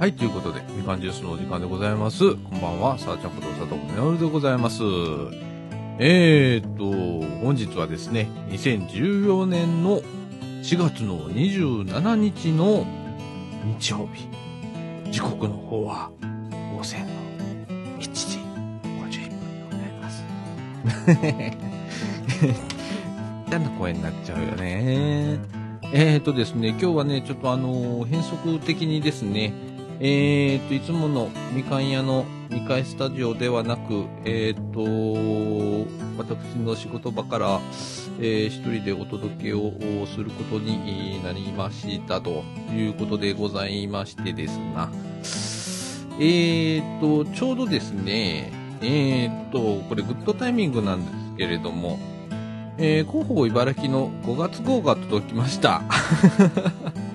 はい、ということで、みかんジュースのお時間でございます。こんばんは、さあちゃんこと佐藤みのるでございます。えーと、本日はですね、2014年の4月の27日の日曜日。時刻の方は午前の1時51分でございます。嫌 な声になっちゃうよね。えーとですね、今日はね、ちょっとあの変則的にですね、えー、と、いつものみかん屋の2階スタジオではなく、えー、と、私の仕事場から、えー一人でお届けをすることになりましたということでございましてですな。えー、と、ちょうどですね、えー、と、これグッドタイミングなんですけれども、えー、広報茨城の5月号が届きました。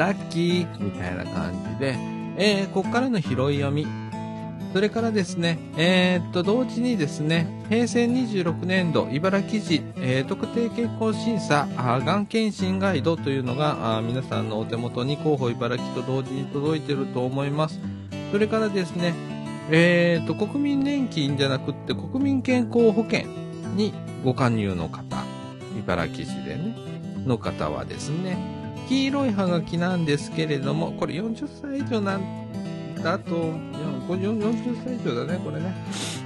ラッキーみたいな感じで、えー、ここからの拾い読み。それからですね、えー、っと、同時にですね、平成26年度茨城市、えー特定健康審査、がん検診ガイドというのが、皆さんのお手元に広報茨城と同時に届いてると思います。それからですね、えー、と、国民年金じゃなくって国民健康保険にご加入の方、茨城市でね、の方はですね、黄色いハガキなんですけれども、これ40歳以上なんだと、40歳以上だね、これね。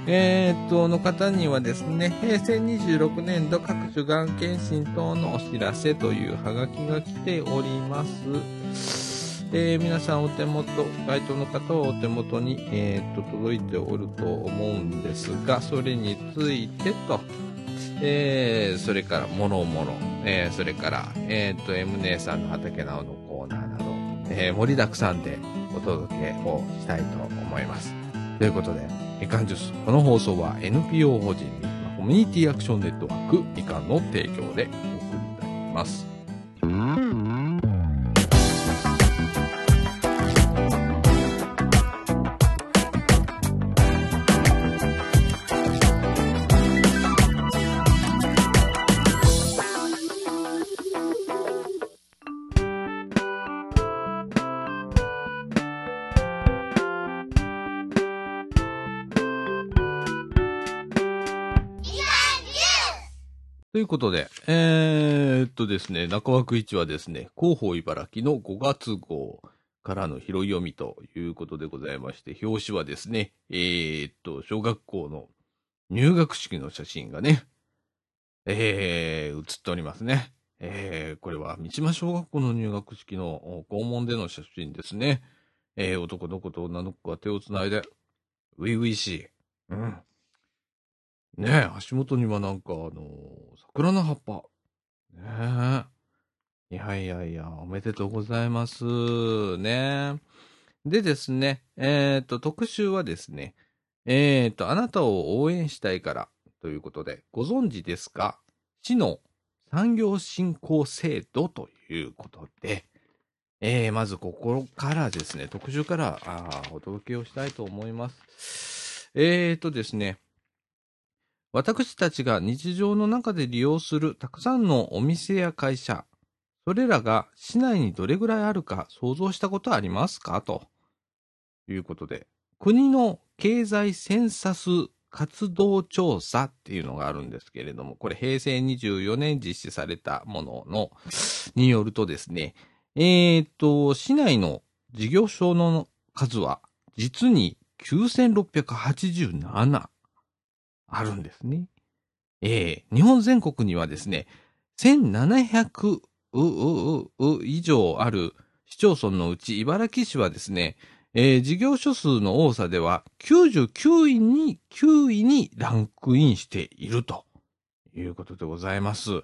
えーっと、の方にはですね、平成26年度各種がん検診等のお知らせというハガキが来ております。えー皆さんお手元、該当の方はお手元に、えーっと、届いておると思うんですが、それについてと、えーそれから、もろもろ、えーそれから、えーっと、M 姉さんの畑なおのコーナーなど、えー盛りだくさんでお届けをしたいと思います。ということで、みかんジュース、この放送は NPO 法人コミュニティアクションネットワークみかんの提供でお送りいたします。ということで、えー、っとですね、中枠1はですね、広報茨城の5月号からの拾い読みということでございまして、表紙はですね、えー、っと、小学校の入学式の写真がね、えー、写っておりますね。えー、これは三島小学校の入学式の校門での写真ですね。えー、男の子と女の子が手をつないで、ウィウィしい。うん。ねえ、足元にはなんかあの桜の葉っぱ。ねえ。いやいやいや、おめでとうございます。ねでですね、えっ、と、特集はですね、えっ、と、あなたを応援したいからということで、ご存知ですか？市の産業振興制度ということで、えー、まずここからですね、特集からあお届けをしたいと思います。えーとですね、私たちが日常の中で利用するたくさんのお店や会社、それらが市内にどれぐらいあるか想像したことありますか？ということで、国の経済センサス活動調査っていうのがあるんですけれども、これ平成24年実施されたものの、によるとですね、えーっと、市内の事業所の数は実に9687あるんですね。えー日本全国にはですね、1700ううう以上ある市町村のうち、茨城市はですね、えー事業所数の多さでは99位に、9位にランクインしているということでございます。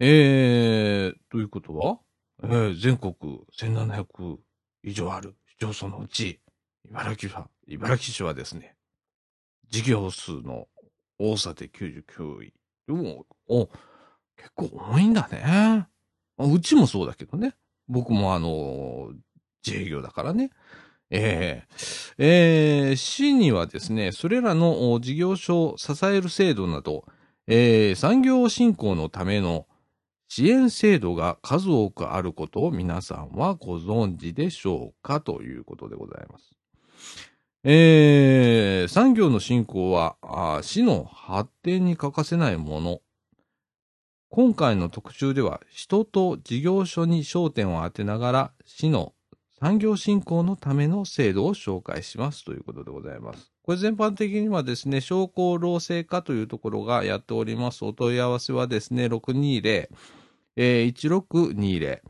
えー、ということは、えー全国1700以上ある市町村のうち、茨城は、茨城市はですね、事業数の多さで99位。でも、お、結構多いんだね。うちもそうだけどね。僕もあの、自営業だからね。えええー市にはですね、それらの事業所を支える制度など、えー産業振興のための支援制度が数多くあることを皆さんはご存知でしょうかということでございます。えー、産業の振興は市の発展に欠かせないもの。今回の特集では人と事業所に焦点を当てながら市の産業振興のための制度を紹介しますということでございます。これ全般的にはですね、商工労政課というところがやっております。お問い合わせはですね、620、えー、1620、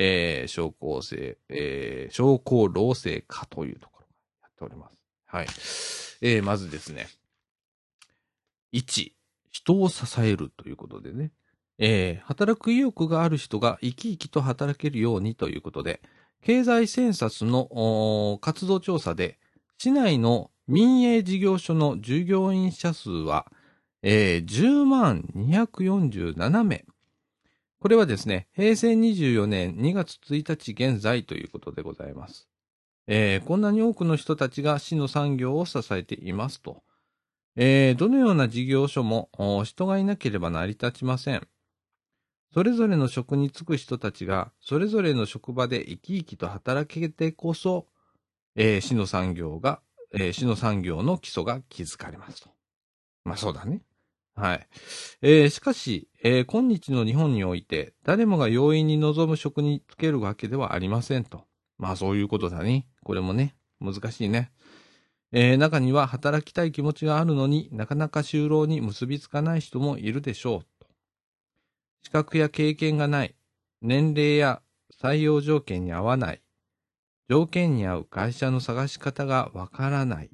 えー、620、1620、えー、商工制、えー、商工労政課というところがやっております。はい。えー、まずですね、1、人を支えるということでね、えー、働く意欲がある人が生き生きと働けるようにということで、経済センサスの活動調査で、市内の民営事業所の従業員者数は、えー、10万247名。これはですね、平成24年2月1日現在ということでございます。えー、こんなに多くの人たちが市の産業を支えていますと。えー、どのような事業所も人がいなければ成り立ちません。それぞれの職に就く人たちが、それぞれの職場で生き生きと働けてこそ、えー、市の産業が、えー、市の産業の基礎が築かれますと。まあそうだね。はい。えー、しかし、えー、今日の日本において、誰もが容易に望む職に就けるわけではありませんと。まあそういうことだね。これもね、難しいね。えー、中には働きたい気持ちがあるのになかなか就労に結びつかない人もいるでしょうと。資格や経験がない、年齢や採用条件に合わない、条件に合う会社の探し方がわからない、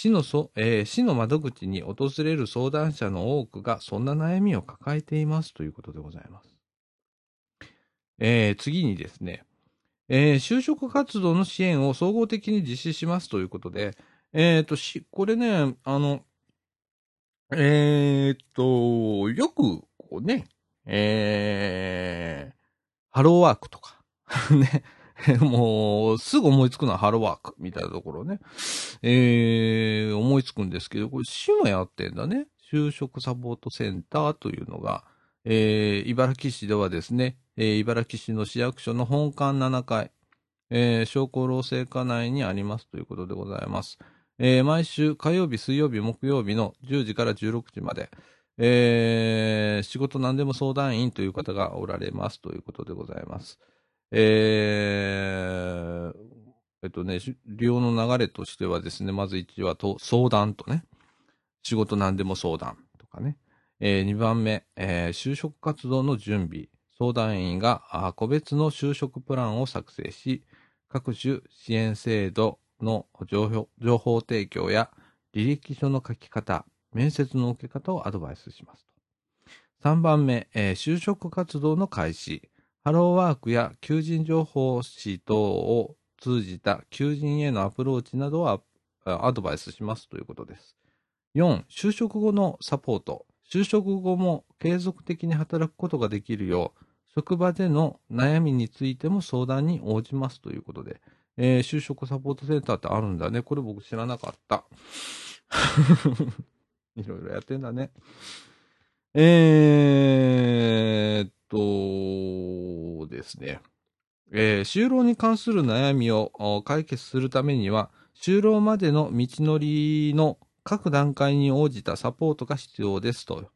市のそ、えー、市の窓口に訪れる相談者の多くがそんな悩みを抱えていますということでございます。えー、次にですね、えー、就職活動の支援を総合的に実施しますということで、えっ、ー、と、し、これね、あの、えっ、と、よく、こうね、えー、ハローワークとか、ね、もう、すぐ思いつくのはハローワークみたいなところね、えー、思いつくんですけど、これ市もやってんだね。就職サポートセンターというのが、えー、茨城市ではですね、えー、茨城市の市役所の本館7階、えー、商工労政課内にありますということでございます。えー、毎週火曜日、水曜日、木曜日の10時から16時まで、えー、仕事何でも相談員という方がおられますということでございます。えー、えっとね、利用の流れとしてはですね、まず1はと相談とね、仕事何でも相談とかね、えー、2番目、えー、就職活動の準備、相談員が個別の就職プランを作成し、各種支援制度の情報情報提供や履歴書の書き方、面接の受け方をアドバイスしますと。3番目、えー、就職活動の開始。ハローワークや求人情報誌等を通じた求人へのアプローチなどはアドバイスしますということです。4、就職後のサポート。就職後も継続的に働くことができるよう、職場での悩みについても相談に応じますということで、えー、就職サポートセンターってあるんだね。これ僕知らなかった。いろいろやってんだね。えー、っとですね。えー、就労に関する悩みを解決するためには、就労までの道のりの各段階に応じたサポートが必要ですと。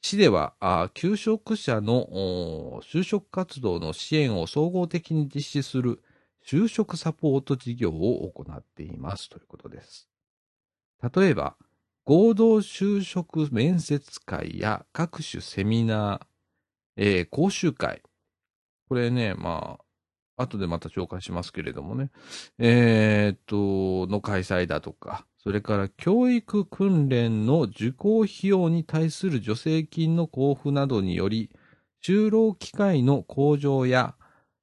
市では、あ求職者の就職活動の支援を総合的に実施する就職サポート事業を行っていますということです。例えば、合同就職面接会や各種セミナー、えー、講習会。これね、まあ、後でまた紹介しますけれどもね。えー、っと、の開催だとか、それから教育訓練の受講費用に対する助成金の交付などにより、就労機会の向上や、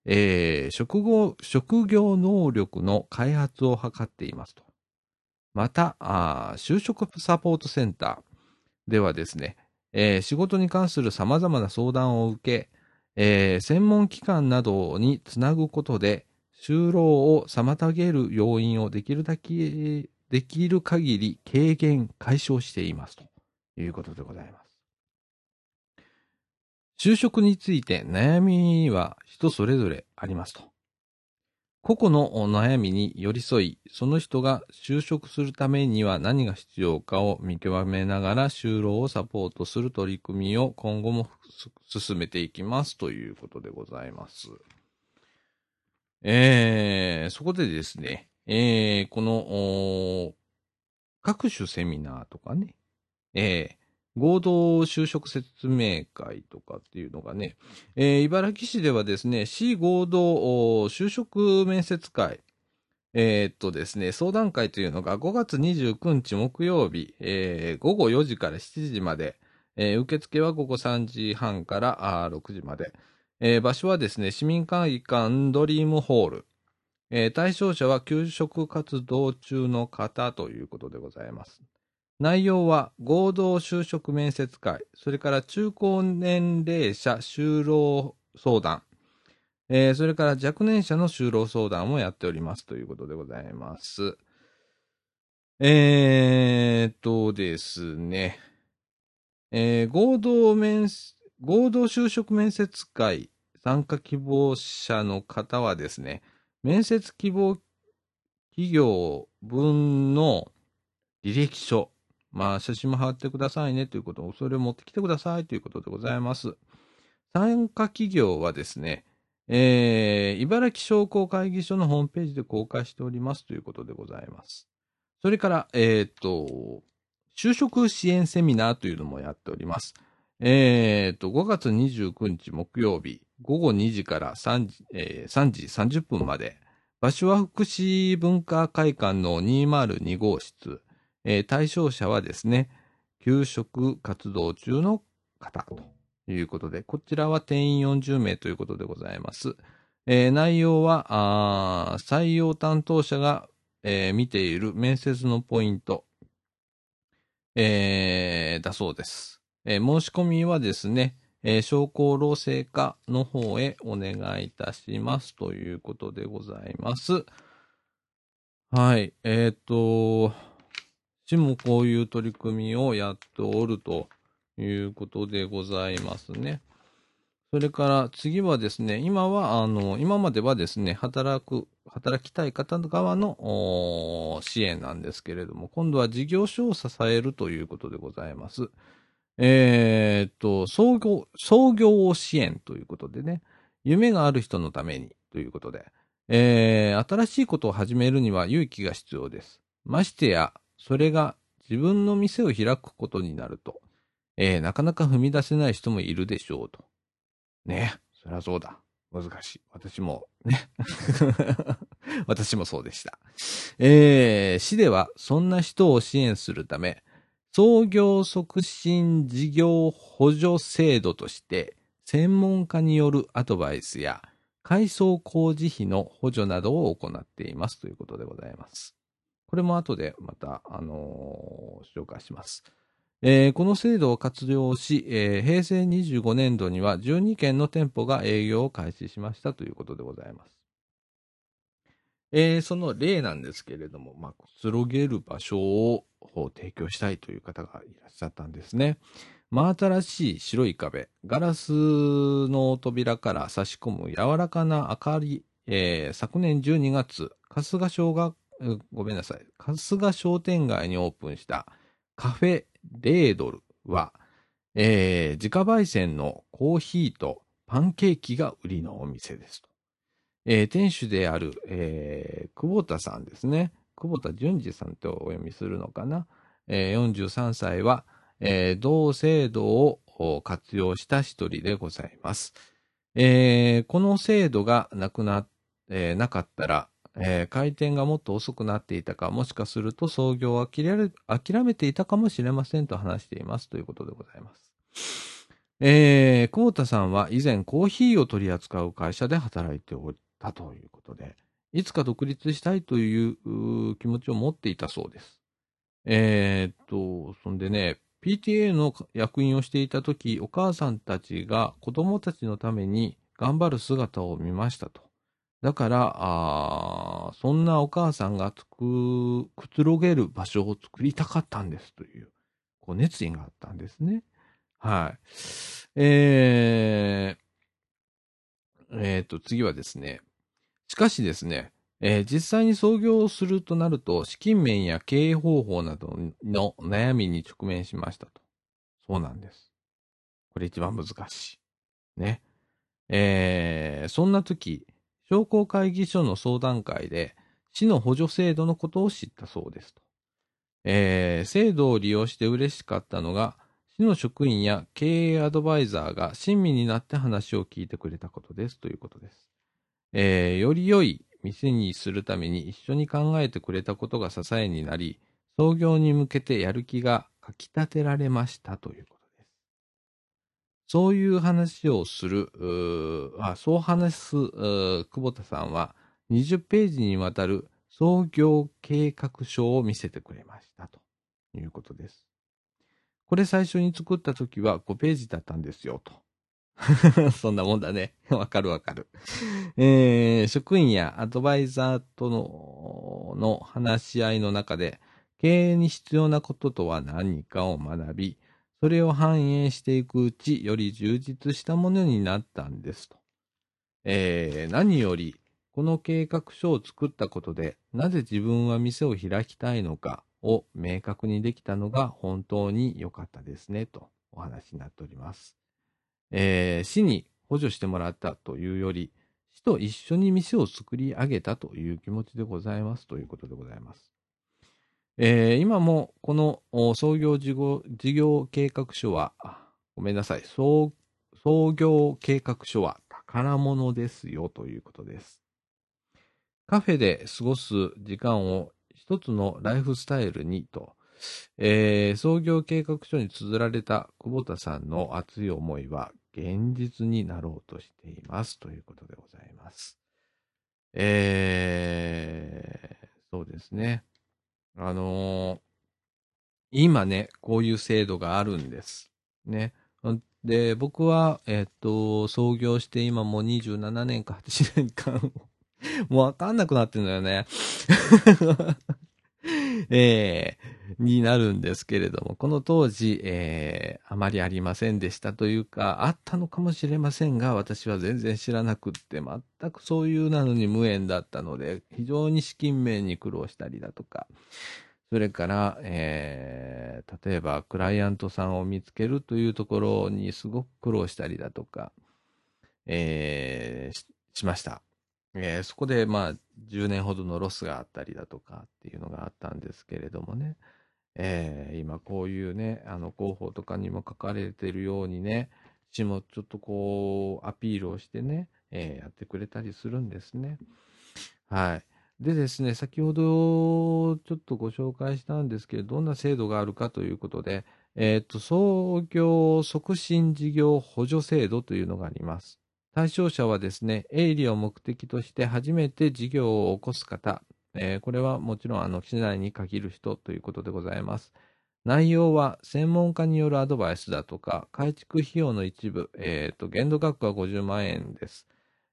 えー、職業、職業能力の開発を図っていますと。また、就職サポートセンターではですね、えー、仕事に関する様々な相談を受け、えー、専門機関などにつなぐことで、就労を妨げる要因をできるだけ、できる限り軽減、解消していますということでございます。就職について悩みは人それぞれありますと。個々の悩みに寄り添い、その人が就職するためには何が必要かを見極めながら就労をサポートする取り組みを今後も進めていきますということでございます。えー、そこでですね、えー、この、各種セミナーとかね、えー、合同就職説明会とかっていうのがね、えー、茨城市ではですね、市合同就職面接会、えー、っとですね、相談会というのが5月29日木曜日、えー、午後4時から7時まで、えー、受付は午後3時半からあ6時まで、えー、場所はですね、市民会館ドリームホール、えー、対象者は給食活動中の方ということでございます。内容は合同就職面接会、それから中高年齢者就労相談、えー、それから若年者の就労相談をやっておりますということでございます。えー、っとですね、えー、合同面、合同就職面接会参加希望者の方はですね、面接希望企業分の履歴書、まあ、写真も貼ってくださいねということを、それを持ってきてくださいということでございます。参加企業はですね、えー、茨城商工会議所のホームページで公開しておりますということでございます。それから、えっ、ー、と、就職支援セミナーというのもやっております。えっ、ー、と、5月29日木曜日、午後2時から3時,、えー、3時30分まで、場所は福祉文化会館の202号室、えー、対象者はですね、給食活動中の方ということで、こちらは定員40名ということでございます。えー、内容は採用担当者が、えー、見ている面接のポイント、えー、だそうです。え申し込みはですね、え商工労政課の方へお願いいたしますということでございます。はい。えっ、と、市もこういう取り組みをやっておるということでございますね。それから次はですね、今は、あの、今まではですね、働く、働きたい方側の支援なんですけれども、今度は事業所を支えるということでございます。えー、っと、創業、創業を支援ということでね、夢がある人のためにということで、えー、新しいことを始めるには勇気が必要です。ましてや、それが自分の店を開くことになると、えー、なかなか踏み出せない人もいるでしょうと。ね。そりゃそうだ。難しい。私も、ね。私もそうでした。えー、市ではそんな人を支援するため、創業促進事業補助制度として、専門家によるアドバイスや改装工事費の補助などを行っていますということでございます。これも後でまた、あのー、紹介します。えー、この制度を活用し、えー、平成25年度には12件の店舗が営業を開始しましたということでございます。えー、その例なんですけれども、まあ、くつろげる場所を提供したいという方がいらっしゃったんですね。真新しい白い壁、ガラスの扉から差し込む柔らかな明かり、えー、昨年12月、春日小学ごめんなさい。春日商店街にオープンしたカフェレードルは、えー、自家焙煎のコーヒーとパンケーキが売りのお店ですと。えー、店主である、えー、久保田さんですね。久保田淳二さんとお読みするのかな。えー、43歳は、えー、同制度を活用した一人でございます。えー、この制度がなくな、えー、なかったら、えー、回転がもっと遅くなっていたか、もしかすると創業を諦めていたかもしれませんと話していますということでございます。えー、久保田さんは以前コーヒーを取り扱う会社で働いておったということで、いつか独立したいという気持ちを持っていたそうです。えー、っと、そんでね、PTA の役員をしていた時、お母さんたちが子供たちのために頑張る姿を見ましたと。だから、あそんなお母さんがつく、くつろげる場所を作りたかったんですという、こう熱意があったんですね。はい。えー、えっ、と、次はですね。しかしですね、えー実際に創業するとなると、資金面や経営方法などの悩みに直面しましたと。そうなんです。これ一番難しい。ね。えーそんな時、商工会議所の相談会で、市の補助制度のことを知ったそうですと。えー制度を利用して嬉しかったのが、市の職員や経営アドバイザーが親身になって話を聞いてくれたことですということです。えーより良い店にするために一緒に考えてくれたことが支えになり、創業に向けてやる気がかき立てられましたということ。そういう話をする、あそう話す久保田さんは20ページにわたる創業計画書を見せてくれましたということです。これ最初に作った時は5ページだったんですよと。そんなもんだね。わかるわかる。えー職員やアドバイザーとのの話し合いの中で、経営に必要なこととは何かを学び、それを反映していくうち、より充実したものになったんですと。えー何より、この計画書を作ったことで、なぜ自分は店を開きたいのかを明確にできたのが本当に良かったですね、とお話になっております。えー市に補助してもらったというより、市と一緒に店を作り上げたという気持ちでございますということでございます。えー今もこの創業事業事業計画書は、ごめんなさい、創創業計画書は宝物ですよということです。カフェで過ごす時間を一つのライフスタイルにと、えー創業計画書に綴られた久保田さんの熱い思いは現実になろうとしていますということでございます。えーそうですね。あのー今ね、こういう制度があるんです。ね。で、僕は、えっと、創業して今もう27年か8年間、もうわかんなくなってんだよね。えーになるんですけれども、この当時、えーあまりありませんでしたというか、あったのかもしれませんが、私は全然知らなくって、全くそういうなのに無縁だったので、非常に資金面に苦労したりだとか、それから、えー例えばクライアントさんを見つけるというところにすごく苦労したりだとか、えーししました。えーそこで、まあ、10年ほどのロスがあったりだとかっていうのがあったんですけれどもね、えー今こういうね、あの広報とかにも書かれてるようにね、市もちょっとこう、アピールをしてね、えーやってくれたりするんですね。はい。でですね、先ほどちょっとご紹介したんですけど、どんな制度があるかということで、えっ、と、創業促進事業補助制度というのがあります。対象者はですね、営利を目的として初めて事業を起こす方、えーこれはもちろん、あの、市内に限る人ということでございます。内容は専門家によるアドバイスだとか、改築費用の一部、えっ、と、限度額は50万円です。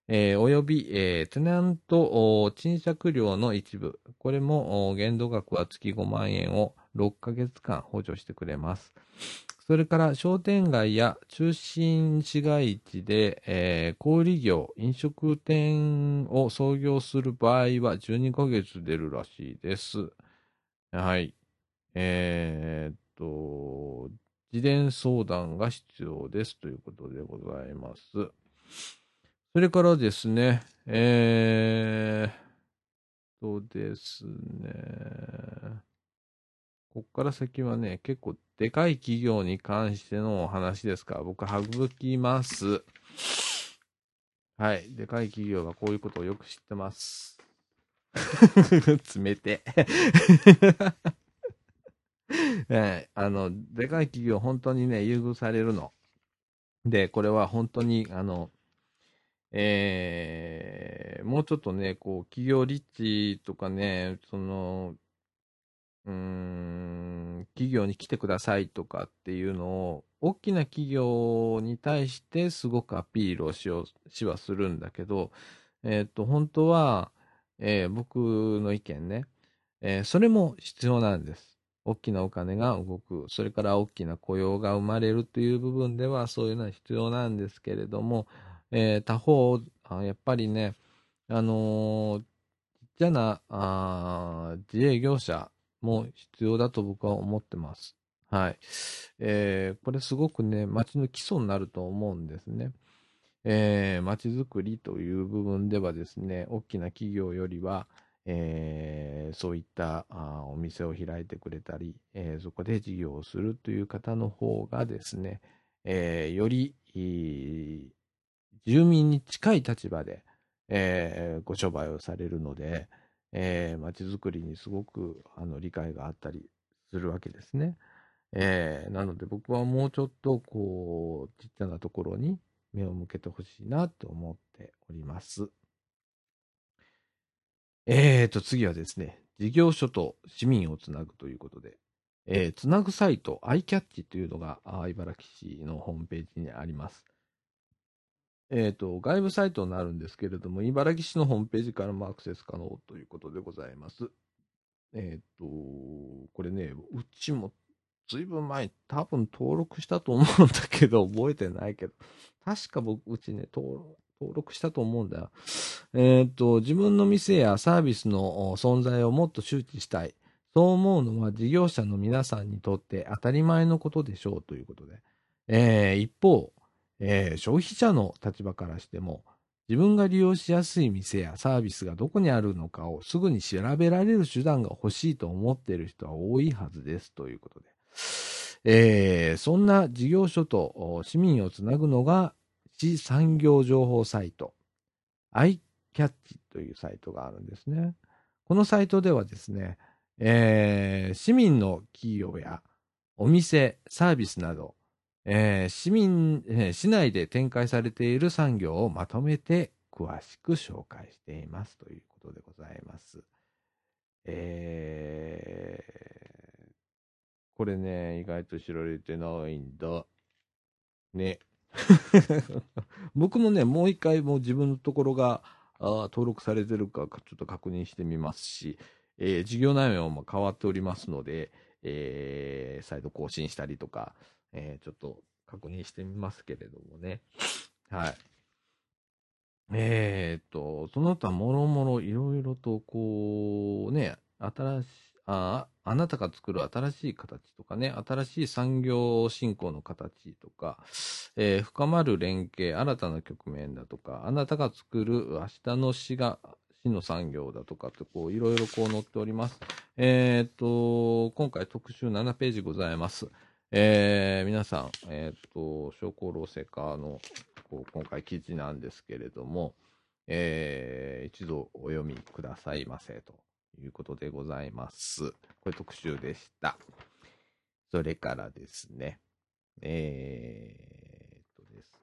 えーおよび、えーテナント賃借料の一部、これも限度額は月5万円を6ヶ月間補助してくれます。それから商店街や中心市街地で、えー小売業、飲食店を創業する場合は12ヶ月出るらしいです。はい。えーっと、事前相談が必要ですということでございます。それからですね、えー、とですね、こっから先はね、結構でかい企業に関してのお話ですから、僕省きます。はい。でかい企業はこういうことをよく知ってます。冷て。は い。あの、でかい企業、本当にね、優遇されるの。で、これは本当に、あの、えー、もうちょっとね、こう、企業立地とかね、その、うーん、企業に来てくださいとかっていうのを、大きな企業に対してすごくアピールをしよう、しはするんだけど、えっ、と、本当は、えー僕の意見ね、えーそれも必要なんです。大きなお金が動く、それから大きな雇用が生まれるという部分ではそういうのは必要なんですけれども、え、他方、やっぱりね、あの、ちっちゃなあ自営業者も必要だと僕は思ってます。はい。えー、これすごくね、街の基礎になると思うんですね。えー、街づくりという部分ではですね、大きな企業よりは、えー、そういったあお店を開いてくれたり、えー、そこで事業をするという方の方がですね、えー、より住民に近い立場で、えー、ご商売をされるので、えー、街づくりにすごくあの理解があったりするわけですね。えー、なので僕はもうちょっとこうちっちゃなところに目を向けてほしいなと思っております。えーと、次はですね、事業所と市民をつなぐということで、えー、つなぐサイト、iCatch というのが茨城市のホームページにあります。えっ、ー、と、外部サイトになるんですけれども、茨城市のホームページからもアクセス可能ということでございます。えっ、ー、と、これね、うちもずいぶん前、多分登録したと思うんだけど、覚えてないけど、確か僕、うちね、登録したと思うんだよ。えっ、ー、と、自分の店やサービスの存在をもっと周知したい。そう思うのは事業者の皆さんにとって当たり前のことでしょうということで。えー、一方、えー、消費者の立場からしても、自分が利用しやすい店やサービスがどこにあるのかをすぐに調べられる手段が欲しいと思っている人は多いはずですということで。えー、そんな事業所と市民をつなぐのが市産業情報サイト、iCatch というサイトがあるんですね。このサイトではですね、えー、市民の企業やお店、サービスなど、えー、市民、えー、市内で展開されている産業をまとめて詳しく紹介していますということでございます。えー、これね、意外と知られてないんだ。ね。僕もね、もう一回もう自分のところが登録されてるかちょっと確認してみますし、えー、事業内容も変わっておりますので、えー、再度更新したりとか、えー、ちょっと確認してみますけれどもね。はい。えー、っと、その他もろもろいろいろとこうね、新しい、ああなたが作る新しい形とかね、新しい産業振興の形とか、えー、深まる連携、新たな局面だとか、あなたが作る明日の市が、市の産業だとかって、こう、いろいろこう載っております。えー、っと、今回特集7ページございます。えー、皆さん、えっ、と、商工労セカのこう今回記事なんですけれども、えー、一度お読みくださいませということでございます。これ特集でした。それからですね、えー、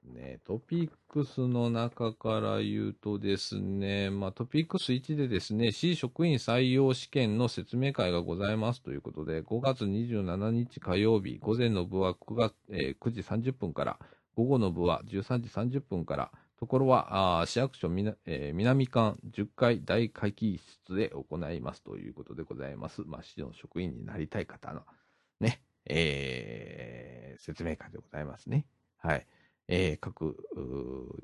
ね、トピックスの中から言うとですね、まあ、トピックス1でですね、市職員採用試験の説明会がございますということで、5月27日火曜日、午前の部は 9, 月、えー、9時30分から、午後の部は13時30分から、ところは、市役所みな、えー、南館10階大会議室で行いますということでございます。まあ、市の職員になりたい方のね、えー、説明会でございますね。はい。えー、各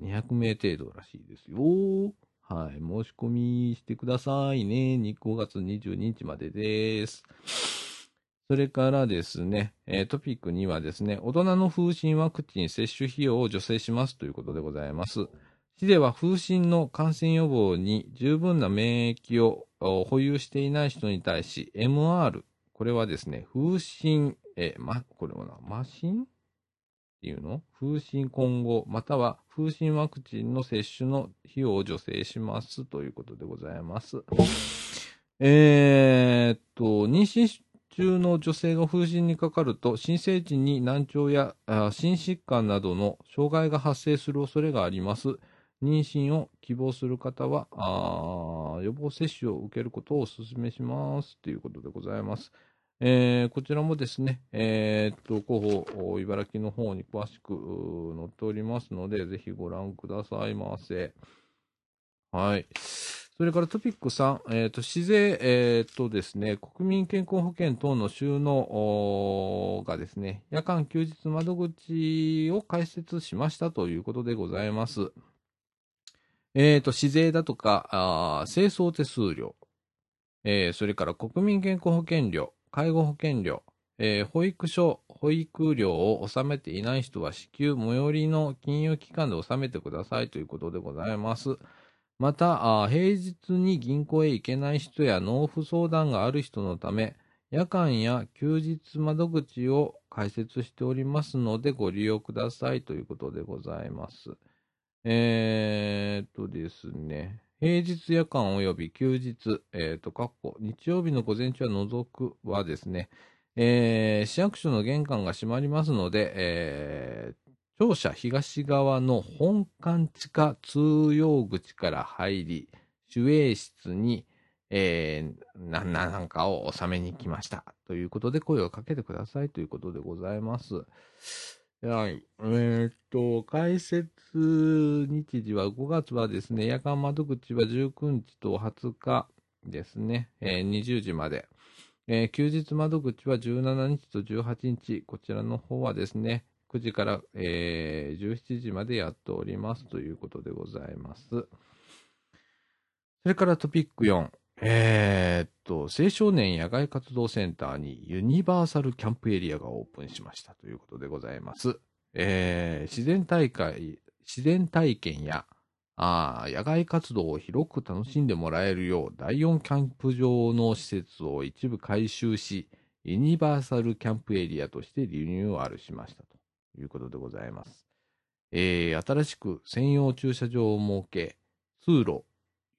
200名程度らしいですよ。はい。申し込みしてくださいね。5月22日までです。それからですね、えー、トピック2はですね、大人の風疹ワクチン接種費用を助成しますということでございます。市では風疹の感染予防に十分な免疫を保有していない人に対し、MR、これはですね、風疹、えー、ま、これはな、マシン？ていうの？風疹今後、または風疹ワクチンの接種の費用を助成しますということでございます。え、っと、妊娠中の女性が風疹にかかると、新生児に難聴や心疾患などの障害が発生する恐れがあります。妊娠を希望する方は、予防接種を受けることをお勧めしますということでございます。えー、こちらもですね、えー、っと、広報、茨城の方に詳しく載っておりますので、ぜひご覧くださいませ。はい。それからトピック3、えっ、と、市税、えっ、とですね、国民健康保険等の収納がですね、夜間休日窓口を開設しましたということでございます。えっ、と、市税だとか、あ清掃手数料、えー、それから国民健康保険料、介護保険料、えー、保育所、保育料を納めていない人は支給、最寄りの金融機関で納めてくださいということでございます。また、平日に銀行へ行けない人や納付相談がある人のため、夜間や休日窓口を開設しておりますのでご利用くださいということでございます。えー、っとですね。平日夜間及び休日、えっ、ー、と、括弧、日曜日の午前中は除くはですね、えー、市役所の玄関が閉まりますので、えー、庁舎東側の本館地下通用口から入り、守衛室に、えー、な、なんかを収めに来ました。ということで声をかけてくださいということでございます。はい。えー、っと、開設日時は5月はですね、夜間窓口は19日と20日ですね、えー、20時まで。えー、休日窓口は17日と18日、こちらの方はですね、9時から、えー、17時までやっておりますということでございます。それからトピック4。えー、っと、青少年野外活動センターにユニバーサルキャンプエリアがオープンしましたということでございます。えー、自然大会、自然体験やあ野外活動を広く楽しんでもらえるよう、第4キャンプ場の施設を一部改修し、ユニバーサルキャンプエリアとしてリニューアルしましたということでございます。えー、新しく専用駐車場を設け、通路、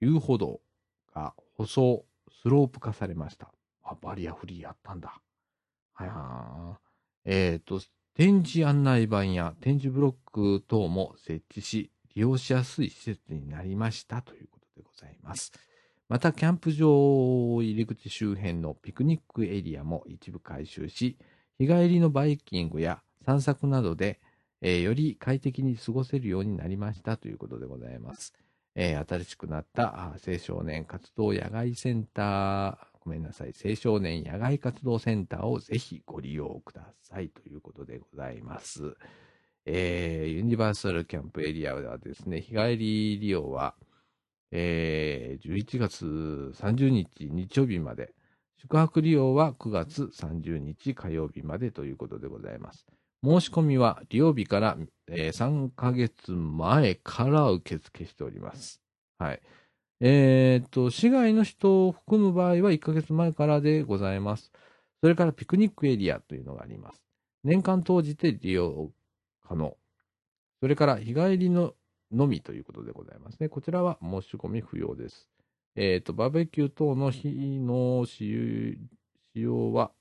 遊歩道が舗装、スロープ化されました。あ、バリアフリーやったんだ。はやえっ、ー、と、展示案内板や展示ブロック等も設置し、利用しやすい施設になりましたということでございます。また、キャンプ場入り口周辺のピクニックエリアも一部改修し、日帰りのバイキングや散策などで、えー、より快適に過ごせるようになりましたということでございます。えー、新しくなった青少年活動野外センター、ごめんなさい、青少年野外活動センターをぜひご利用くださいということでございます。えー、ユニバーサルキャンプエリアではですね、日帰り利用は、えー、11月30日日曜日まで、宿泊利用は9月30日火曜日までということでございます。申し込みは利用日から、えー、3ヶ月前から受付しております。はい。えー、っと、市外の人を含む場合は1ヶ月前からでございます。それからピクニックエリアというのがあります。年間通じて利用可能。それから日帰りののみということでございますね。こちらは申し込み不要です。えっ、ー、と、バーベキュー等の火の使用は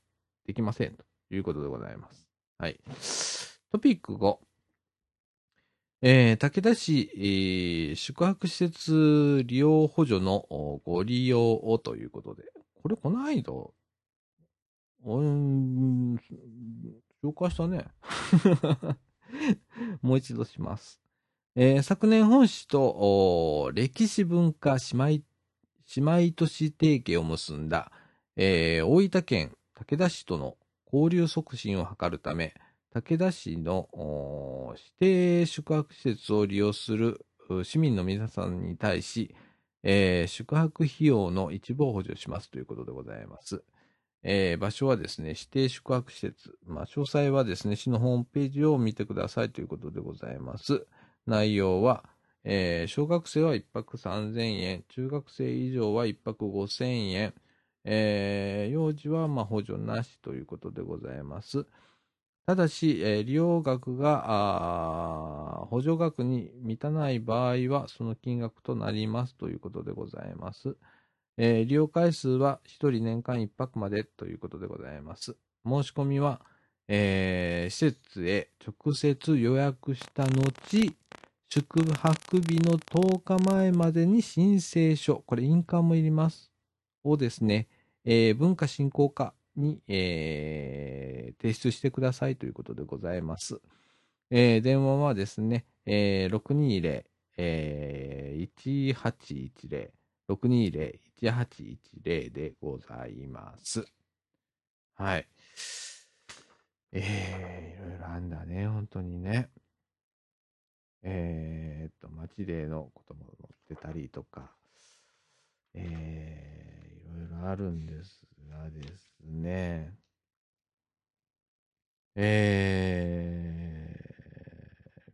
できませんということでございます。はい。トピック5。えー、武田市、えー、宿泊施設利用補助のご利用をということで、これこの間、うん、紹介したね。もう一度します。えー、昨年本市と歴史文化姉妹姉妹都市提携を結んだ、えー、大分県武田市との交流促進を図るため、武田市の指定宿泊施設を利用する市民の皆さんに対し、えー、宿泊費用の一部を補助しますということでございます。えー、場所はですね、指定宿泊施設。まあ、詳細はですね、市のホームページを見てくださいということでございます。内容は、えー、小学生は1泊3000円、中学生以上は1泊5000円、えー、幼児はま補助なしということでございます。ただし、えー、利用額が補助額に満たない場合は、その金額となりますということでございます。えー、利用回数は1人年間1泊までということでございます。申し込みは、えー、施設へ直接予約した後、宿泊日の10日前までに申請書、これ印鑑もいります、をですね、えー、文化振興課に、えー、提出してくださいということでございます。えー、電話はですね、えー、620、えー、1810 620-1810でございます。はい。えー、いろいろあんだね、本当にね。えー、っと、街でのことも載ってたりとか、えー、あるんですがですね、え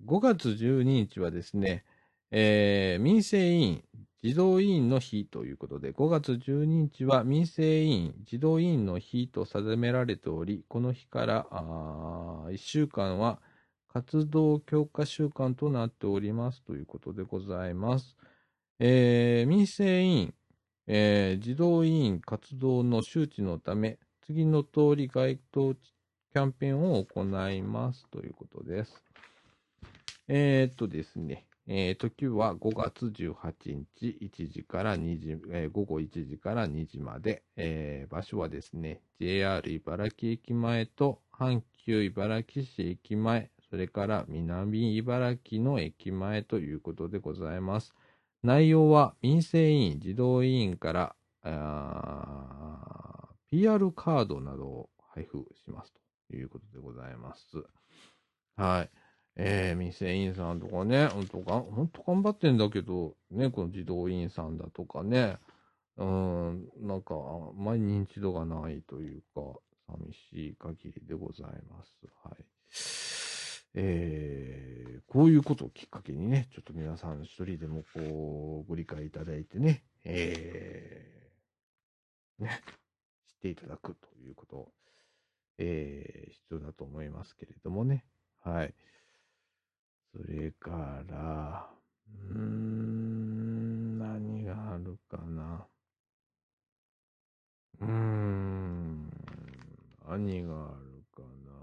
ー、5月12日はですね、えー、民生委員児童委員の日ということで、5月12日は民生委員、児童委員の日と定められており、この日からあ1週間は活動強化週間となっておりますということでございます。えー、民生委員、えー、児童委員活動の周知のため、次の通り街頭キャンペーンを行いますということです。えー、っとですね、えー、時は5月18日1時から2時、えー、午後1時から2時まで、えー、場所はですね、JR 茨城駅前と阪急茨城市駅前、それから南茨城の駅前ということでございます。内容は民生委員、児童委員から、PR カードなどを配布しますということでございます。はい。えー、店員さんとかね、ほんとが、ほんと頑張ってんだけど、ね、この児童委員さんだとかね、うん、なんか、あんまり認知度がないというか、寂しい限りでございます。はい。えー、こういうことをきっかけにね、ちょっと皆さん一人でもこう、ご理解いただいてね、えー、ね、知っていただくということ、えー、必要だと思いますけれどもね。はい。それから、うーん、何があるかな。うーん、何があるかな。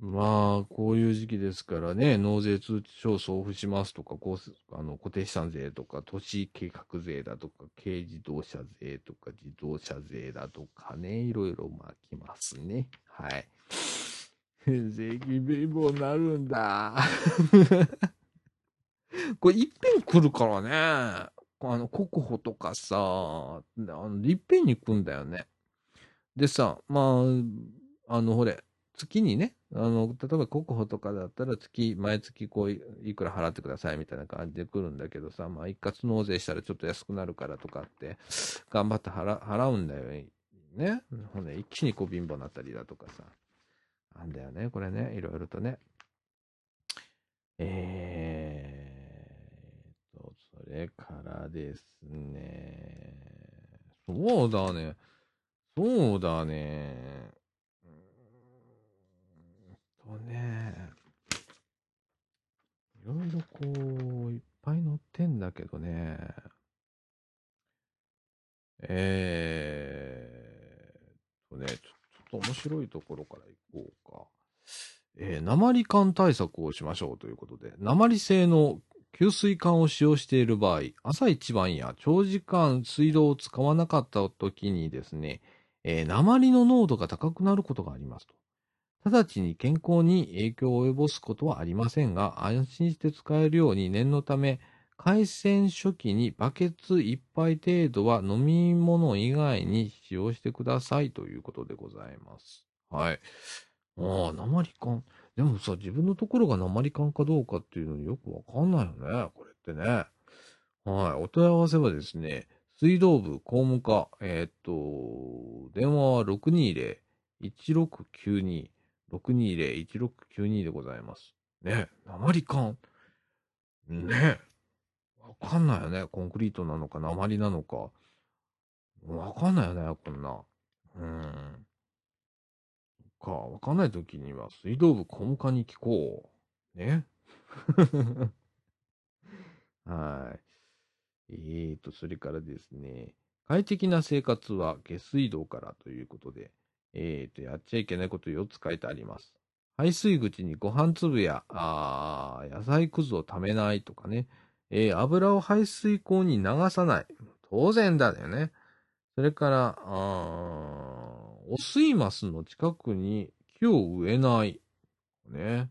まあ、こういう時期ですからね、納税通知書を送付しますとか、こうあの固定資産税とか、都市計画税だとか、軽自動車税とか、自動車税だとかね、いろいろ巻きますね。はい。税金貧乏になるんだ。これいっぺん来るからね。あの、国保とかさ、あのいっぺんに来んだよね。でさ、まあ、あの、ほれ、月にね、あの、例えば国保とかだったら月、毎月こういくら払ってくださいみたいな感じで来るんだけどさ、まあ一括納税したらちょっと安くなるからとかって、頑張って払払うんだよね。ほんで、一気にこう貧乏なったりだとかさ。なんだよね、これね、いろいろとね。えーと、それからですね。そうだね。そうだね。うね。いろいろこう、いっぱい載ってんだけどね。えーとね、ちょっと面白いところから行こうか。えー、鉛管対策をしましょうということで、鉛製の給水管を使用している場合、朝一番や長時間水道を使わなかった時にですね、えー、鉛の濃度が高くなることがありますと。直ちに健康に影響を及ぼすことはありませんが、安心して使えるように念のため、海鮮初期にバケツ1杯程度は飲み物以外に使用してくださいということでございます。はい。ああ、鉛管。でもさ、自分のところが鉛管かどうかっていうのによくわかんないよね。これってね。はい。お問い合わせはですね、水道部公務課、えー、っと、電話は620-1692、620-1692でございます。ね、鉛管？ね、わかんないよね。コンクリートなのか、鉛なのか。わかんないよね、こんな。うん。か、わかんないときには水道部根幹に聞こう。ね。はい。えーと、それからですね、快適な生活は下水道からということで、えーと、やっちゃいけないこと4つ書いてあります。排水口にご飯粒や、あ野菜くずを溜めないとかね、えー、油を排水口に流さない。当然だよね。それから、あお水ますの近くに木を植えない。ね。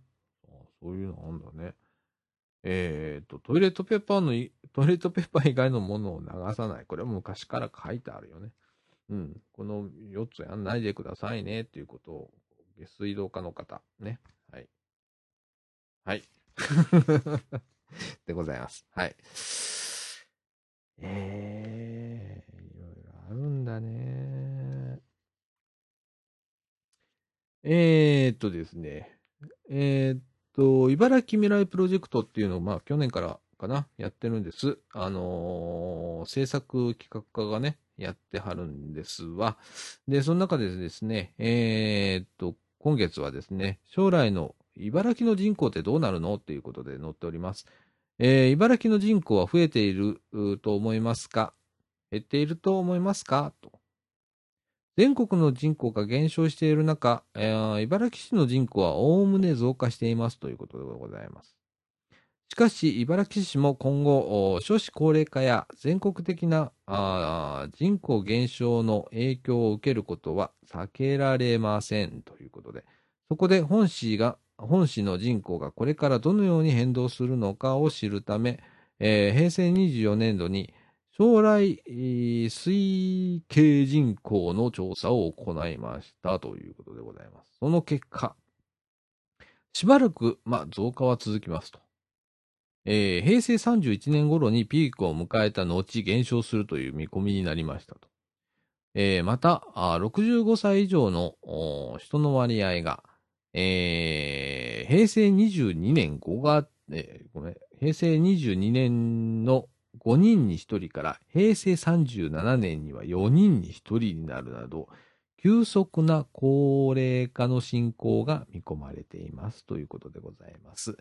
そういうのあんだね。えっ、と、トイレットペーパーの、トイレットペーパー以外のものを流さない。これは昔から書いてあるよね。うん。この4つやんないでくださいね、っていうことを、下水道課の方、ね。はい。はい。でございます。はい。えー、いろいろあるんだね。えーっとですね。えーっと、茨城未来プロジェクトっていうのを、まあ、去年からかな、やってるんです。あのー制作企画課がね、やってはるんですわ。で、その中でですね、えーっと、今月はですね、将来の茨城の人口ってどうなるのっていうことで載っております。えー茨城の人口は増えていると思いますか？減っていると思いますか？と。全国の人口が減少している中、えー茨城市の人口はおおむね増加していますということでございます。しかし、茨城市も今後、少子高齢化や全国的な人口減少の影響を受けることは避けられませんということで、そこで本市が、本市の人口がこれからどのように変動するのかを知るため、えー平成24年度に将来推計人口の調査を行いましたということでございます。その結果、しばらく、ま、増加は続きますと。えー平成31年頃にピークを迎えた後、減少するという見込みになりましたと。えーまた、あ65歳以上の人の割合が、えー平成22年5月、えーごめん、平成22年の5人に1人から平成37年には4人に1人になるなど、急速な高齢化の進行が見込まれていますということでございます。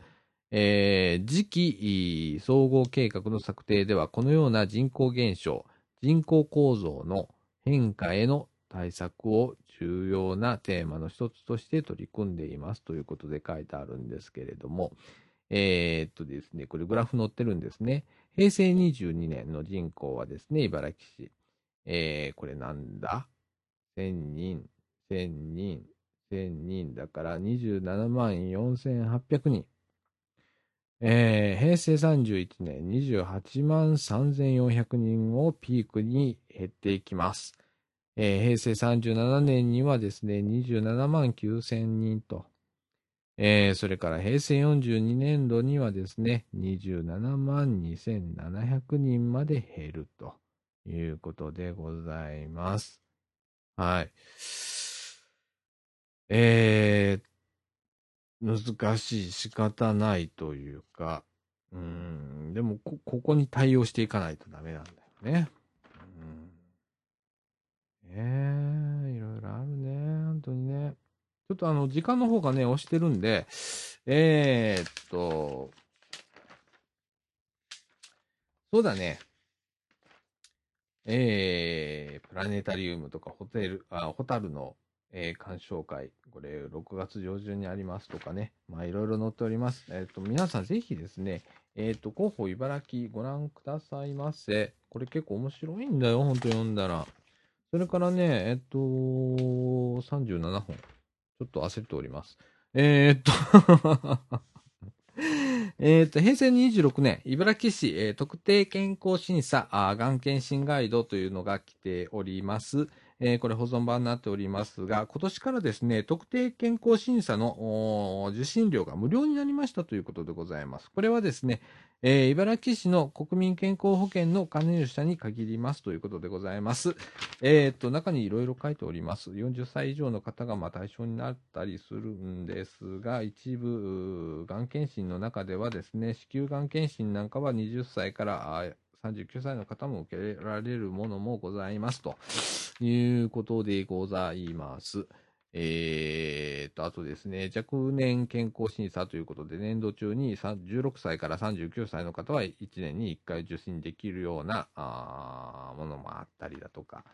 えー次期総合計画の策定では、このような人口減少、人口構造の変化への対策を重要なテーマの一つとして取り組んでいますということで書いてあるんですけれども、えーっとですね、これグラフ載ってるんですね。平成22年の人口はですね、茨城市。えー、これなんだ ?1000 人、1000人、1000人だから27万4800人。えー、平成31年28万3400人をピークに減っていきます。えー平成37年にはですね、27万9000人と。えーそれから平成42年度にはですね、27万2700人まで減るということでございます。はい。えー、難しい、仕方ないというか、うん、でもこ、ここに対応していかないとダメなんだよね。うん、ねえ、いろいろあるね、本当にね。ちょっとあの、時間の方がね、押してるんで、えー、っと、そうだね。えー、プラネタリウムとかホテル、あ、ホタルの、えー鑑賞会、これ6月上旬にありますとかね、まあいろいろ載っております。えっ、と、皆さんぜひですね、えっ、と、広報茨城ご覧くださいませ。これ結構面白いんだよ、ほんと読んだら。それからね、えっ、と、37本。ちょっと焦っております。えっと、えっと、平成26年、茨城市、えー特定健康審査、がん検診ガイドというのが来ております。えーこれ保存版になっておりますが、今年からですね、特定健康審査の受診料が無料になりましたということでございます。これはですね、えー茨城市の国民健康保険の加入者に限りますということでございます。えーっと、中にいろいろ書いております。40歳以上の方がま対象になったりするんですが、一部、がん検診の中ではですね、子宮がん検診なんかは20歳から39歳の方も受けられるものもございますということでございます。えーと、あとですね、若年健康審査ということで、年度中に16歳から39歳の方は1年に1回受診できるようなあものもあったりだとか、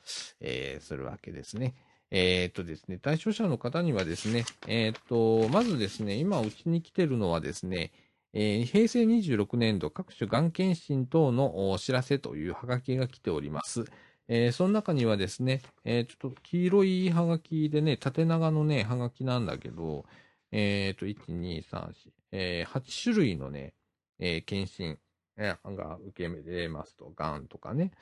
えーするわけですね。えーっとですね、対象者の方にはですね、えーっと、まずですね、今うちに来てるのはですね、えー平成26年度各種がん検診等のお知らせというハガキが来ております。えーその中にはですね、えーちょっと黄色いハガキでね、縦長のね、ハガキなんだけど、えっ、と、1、2、3、4、えー8種類のね、えー検診、えーが受け入れますと、がんとかね。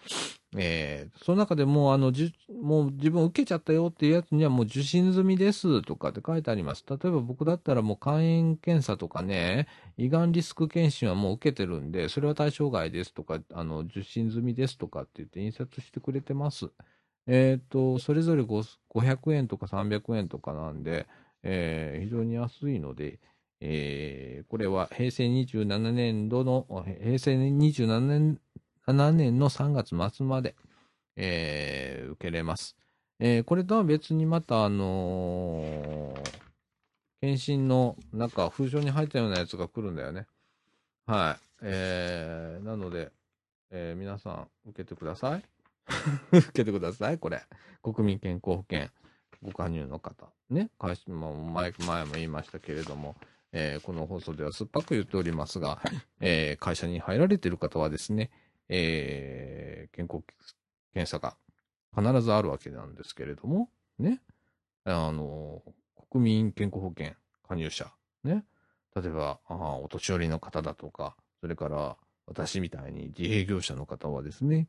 えーその中でもう、あの、じもう自分受けちゃったよっていうやつにはもう受診済みですとかって書いてあります。例えば僕だったらもう肝炎検査とかね、胃がんリスク検診はもう受けてるんで、それは対象外ですとか、あの、受診済みですとかって言って印刷してくれてます。えっ、と、それぞれ500円とか300円とかなんで、えー非常に安いので、えーこれは平成27年度の、平成27年 ,7 年の3月末まで、えー受けれます。えーこれとは別にまた、あのー検診の、なんか、封書に入ったようなやつが来るんだよね。はい。えーなので、えー皆さん、受けてください。受けてください、これ。国民健康保険、ご加入の方。ね。会社も前前も言いましたけれども、えーこの放送では酸っぱく言っておりますが、えー会社に入られている方はですね、えー健康検査が必ずあるわけなんですけれども、ね。あの、国民健康保険加入者、ね。例えば、あーお年寄りの方だとか、それから私みたいに自営業者の方はですね、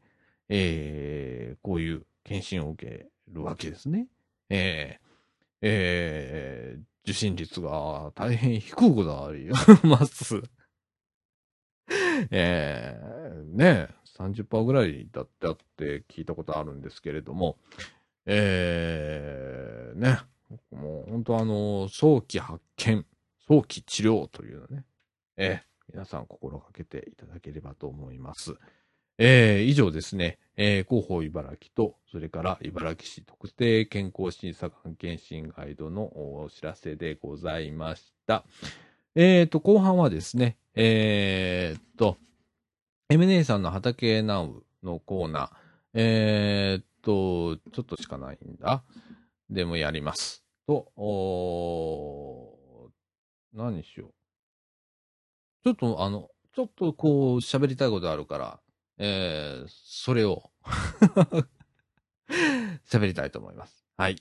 えーこういう検診を受けるわけですね。えーえー受診率が大変低くなり ます。えーね30%ぐらいだったって聞いたことあるんですけれども、えーね、もう本当あの、早期発見、早期治療というのね、えー皆さん心がけていただければと思います。えー以上ですね、えー広報茨城と、それから茨城市特定健康審査官検診ガイドのお知らせでございました。えーと、後半はですね、えーっと、エム姉さんの畑ナウのコーナー、えーっと、ちょっとしかないんだ。でもやります。と、お何しよう。ちょっとあの、ちょっとこう喋りたいことあるから、えー、それを 喋りたいと思います。はい。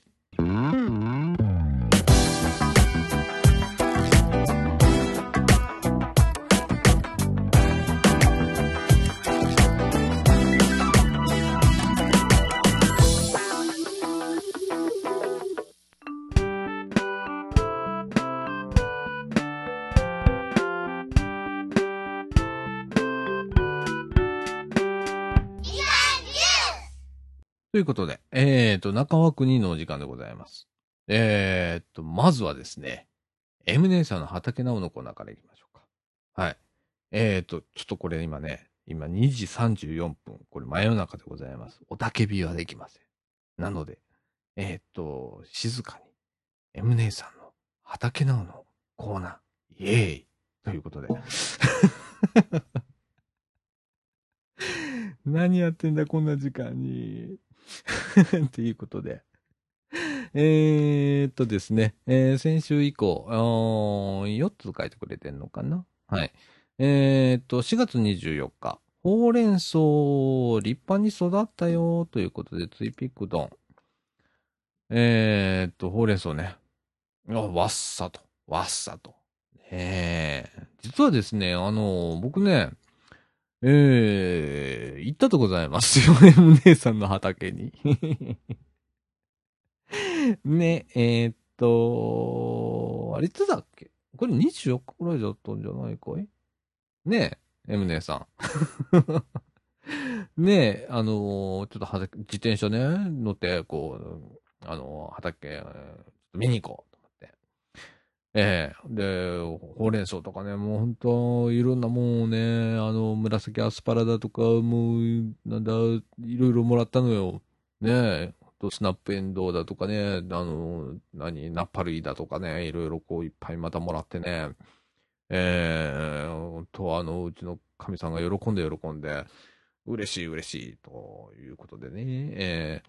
ということで、えーと、中川国のお時間でございます。えーと、まずはですね、エム姉さんの畑直のコーナーからいきましょうか。はい。えーと、ちょっとこれ今ね、今2時34分、これ真夜中でございます。おたけびはできません。なので、えーと、静かに、エム姉さんの畑直のコーナー、イエーイということで。何やってんだ、こんな時間に。っていうことで。えー、っとですね、えー先週以降、4つ書いてくれてんのかな？はい。えー、っと、4月24日、ほうれん草、立派に育ったよ、ということで、ツイピックドン。えー、っと、ほうれん草ね。わっさと、わっさと。ねえ。実はですね、あの、僕ね、ええ行ったとございますよ、M 姉さんの畑に。ね、えーっと、あれいつだっけ？これ24日くらいだったんじゃないかい？ねえ、M 姉さん。ねえ、あのーちょっと畑、自転車ね、乗って、こう、あのー畑、見に行こう。ええ。で、ほうれん草とかね、もう本当いろんなもんをね、あの、紫アスパラだとか、もう、なんだ、いろいろもらったのよ。ねえ、とスナップエンドウだとかね、あの、何、ナッパ類だとかね、いろいろこういっぱいまたもらってね、ええ。本当あの、うちの神さんが喜んで喜んで、嬉しい嬉しい、ということでね、ええ。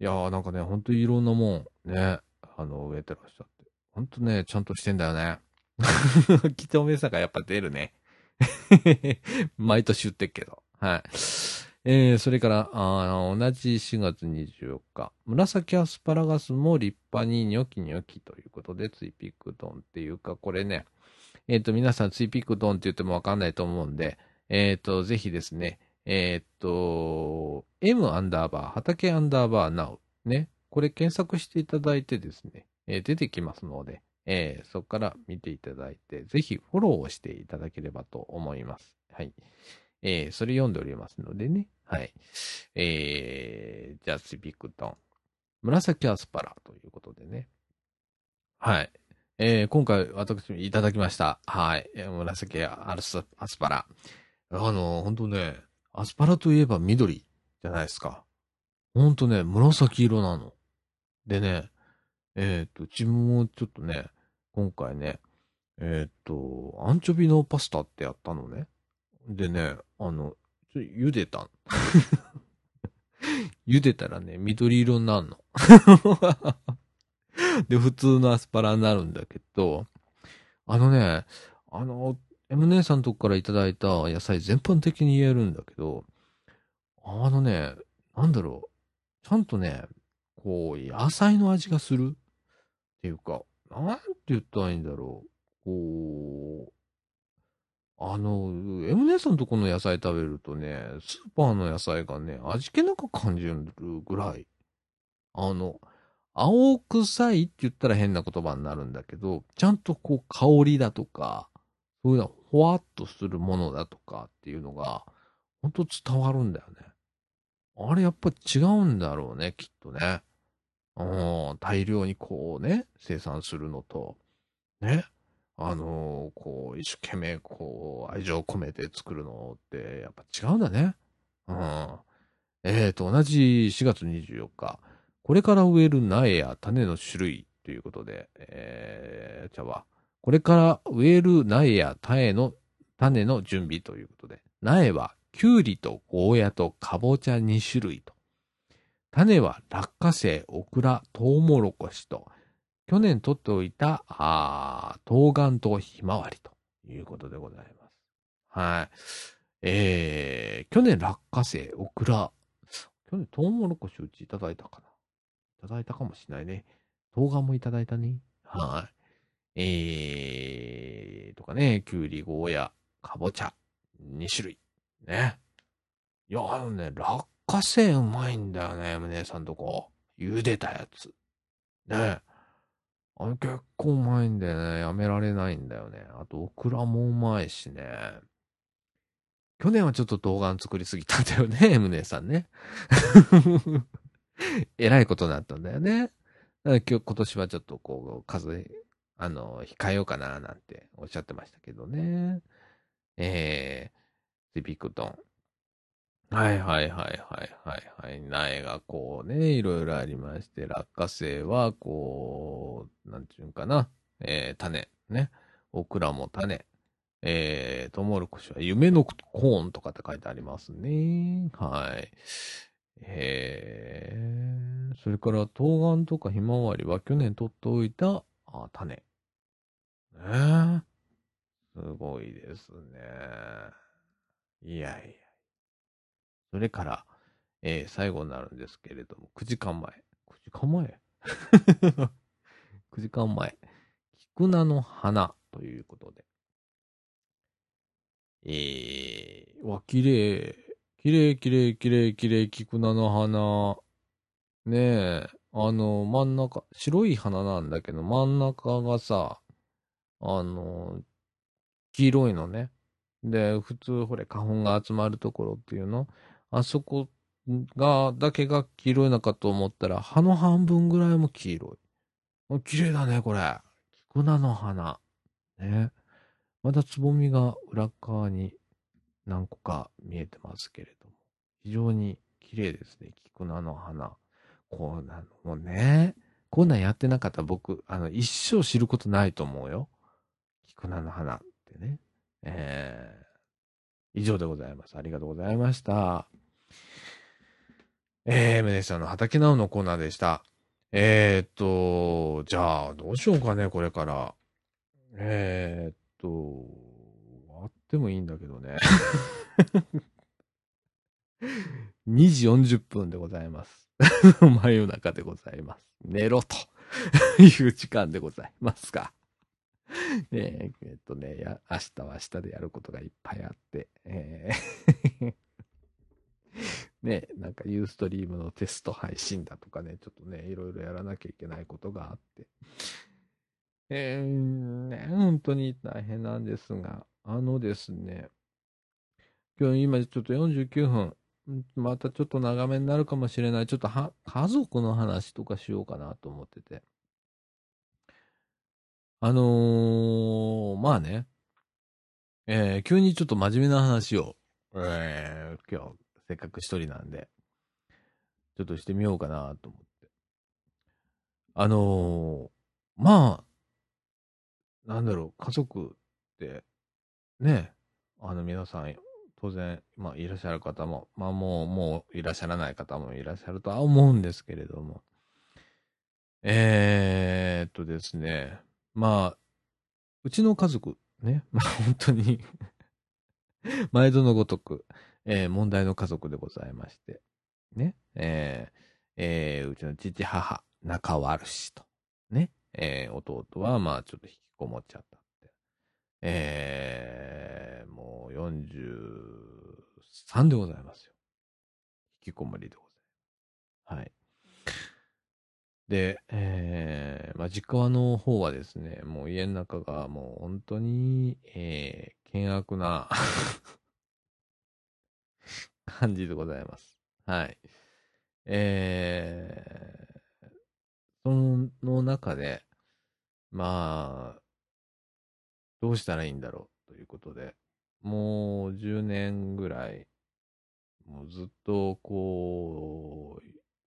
いやーなんかね、本当にいろんなもん、ね、あの、植えてらっしゃって。ほんとね、ちゃんとしてんだよね。きとめさがやっぱ出るね。毎年言ってっけど。はい。えー、それから、あ同じ4月24日、紫アスパラガスも立派にニョキニョキということで、ツイピックドンっていうか、これね、えっ、と、皆さんツイピックドンって言ってもわかんないと思うんで、えっ、と、ぜひですね、えっ、と、m アンダーバー、畑アンダーバーナウ、ね、これ検索していただいてですね、え出てきますので、えそこから見ていただいて、ぜひフォローをしていただければと思います。はい。えーそれ読んでおりますのでね。はい。えー、じゃあ、ツイピックドン。紫アスパラということでね。はい。えー、今回私いただきました。はい。紫アスアスパラ。あの、ほんとね、アスパラといえば緑じゃないですか。ほんとね、紫色なの。でね、えっ、ー、と、自分もちょっとね、今回ね、えっ、ー、と、アンチョビのパスタってやったのね。でね、あの、ちょ茹でた。茹でたらね、緑色になるの。で、普通のアスパラになるんだけど、あのね、あの、M 姉さんとこからいただいた野菜全般的に言えるんだけど、あのね、なんだろう、ちゃんとね、こう、野菜の味がする？っていうか、なんて言ったらいいんだろう。こう、あの、M 姉さんのとこの野菜食べるとね、スーパーの野菜がね、味気なく感じるぐらい、あの、青臭いって言ったら変な言葉になるんだけど、ちゃんとこう香りだとか、そういうのほわっとするものだとかっていうのが、ほんと伝わるんだよね。あれやっぱ違うんだろうね、きっとね。うん、大量にこうね、生産するのと、ね、あのー、こう、一生懸命こう、愛情を込めて作るのって、やっぱ違うんだね。うん。えーと、同じ4月24日、これから植える苗や種の種類ということで、えー、じゃあ、これから植える苗や種の、種の準備ということで、苗は、きゅうりとゴーヤとかぼちゃ2種類と。種は落花生、オクラ、トウモロコシと、去年取っておいた、あ冬瓜とひまわりということでございます。はい。えー、去年落花生、オクラ、去年トウモロコシうちいただいたかないただいたかもしれないね。冬瓜もいただいたね。はい。えー、とかね、きゅうり、ゴーヤ、かぼちゃ、2種類。ね。いや、あのね、落花生うまいんだよね、胸さんとこ。茹でたやつ。ねえ。あれ結構うまいんだよね。やめられないんだよね。あと、オクラもうまいしね。去年はちょっと動画作りすぎたんだよね、ムネさんね。えらいことになったんだよね。今日、今年はちょっとこう、数、あの、控えようかな、なんておっしゃってましたけどね。えー、リピクトン。はいはいはいはいはいはい。苗がこうね、いろいろありまして、落花生はこう、なんていうんかな、えー、種、ね。オクラも種。えー、トモロコシは夢のコーンとかって書いてありますね。はい。えー、それから冬瓜とかひまわりは去年取っておいたあ種。ねすごいですね。いやいや。それから、えー、最後になるんですけれども、9時間前。9時間前 ?9 時間前。菊菜の花ということで。えー、わ、綺麗。綺麗、綺麗、綺麗、綺麗、菊菜の花。ねえ、あの、真ん中、白い花なんだけど、真ん中がさ、あの、黄色いのね。で、普通、ほれ、花粉が集まるところっていうのあそこが、だけが黄色いのかと思ったら、葉の半分ぐらいも黄色い。綺麗だね、これ。菊菜の花。ね。まだつぼみが裏側に何個か見えてますけれども。非常に綺麗ですね、菊菜の花。こうなのもね。こんなんやってなかったら僕、あの、一生知ることないと思うよ。菊菜の花ってね。えー、以上でございます。ありがとうございました。えー、メネさんの畑直のコーナーでした。えー、っと、じゃあ、どうしようかね、これから。えー、っと、終わってもいいんだけどね。2時40分でございます。真夜中でございます。寝ろと いう時間でございますが。ねえ、えっとね、や、明日は明日でやることがいっぱいあって、えーね、なんかユーストリームのテスト配信だとかね、ちょっとね、いろいろやらなきゃいけないことがあって、えー、ね、本当に大変なんですが、あのですね、今日今ちょっと49分、またちょっと長めになるかもしれない。ちょっとは、家族の話とかしようかなと思ってて。あのー、まあね、えー、急にちょっと真面目な話を、えー、今日、せっかく一人なんで、ちょっとしてみようかなと思って。あのー、まあ、なんだろう、家族って、ね、あの皆さん、当然、まあ、いらっしゃる方も、まあ、もう、もういらっしゃらない方もいらっしゃるとは思うんですけれども、えー、っとですね、まあ、うちの家族、ね、まあ、本当に 毎度のごとく、えー、問題の家族でございまして、ね、えー、えー、うちの父、母、仲悪しと、ね、えー、弟は、まあ、ちょっと引きこもっちゃったって。えー、もう43でございますよ。引きこもりでございます。はい。で、えー、まあ、実家の方はですね、もう家の中がもう本当に、えー、険悪な感じでございます。はい。えー、その中で、まあ、どうしたらいいんだろうということで、もう10年ぐらい、もうずっとこ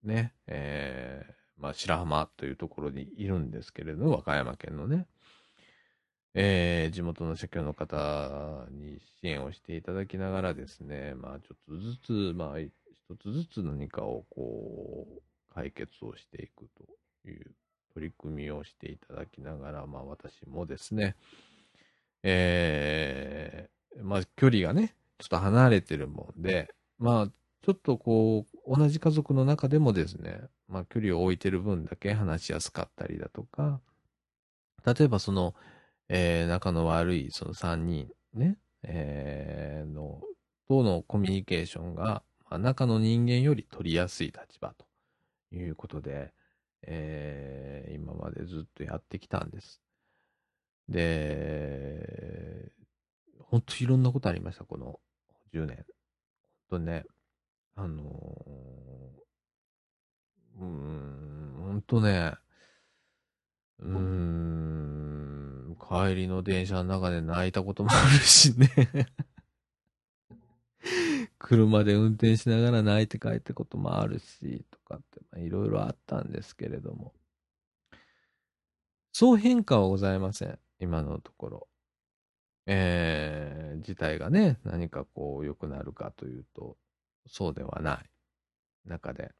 う、ね、えー、まあ白浜というところにいるんですけれど、和歌山県のね、えー、地元の社協の方に支援をしていただきながらですね、まあちょっとずつ、まあ一つずつ何かをこう、解決をしていくという取り組みをしていただきながら、まあ私もですね、えー、まあ距離がね、ちょっと離れてるもんで、まあちょっとこう、同じ家族の中でもですね、まあ距離を置いてる分だけ話しやすかったりだとか、例えばその、えー、仲の悪いその3人ね、えー、の、とのコミュニケーションが、まあ、中の人間より取りやすい立場ということで、えー、今までずっとやってきたんです。で、ほんといろんなことありました、この10年。ほんとね、あのー、うーん、ほんとね、うーん、帰りの電車の中で泣いたこともあるしね 車で運転しながら泣いて帰ったこともあるし、とかって、いろいろあったんですけれども。そう変化はございません。今のところ。えー、事態がね、何かこう良くなるかというと、そうではない中で。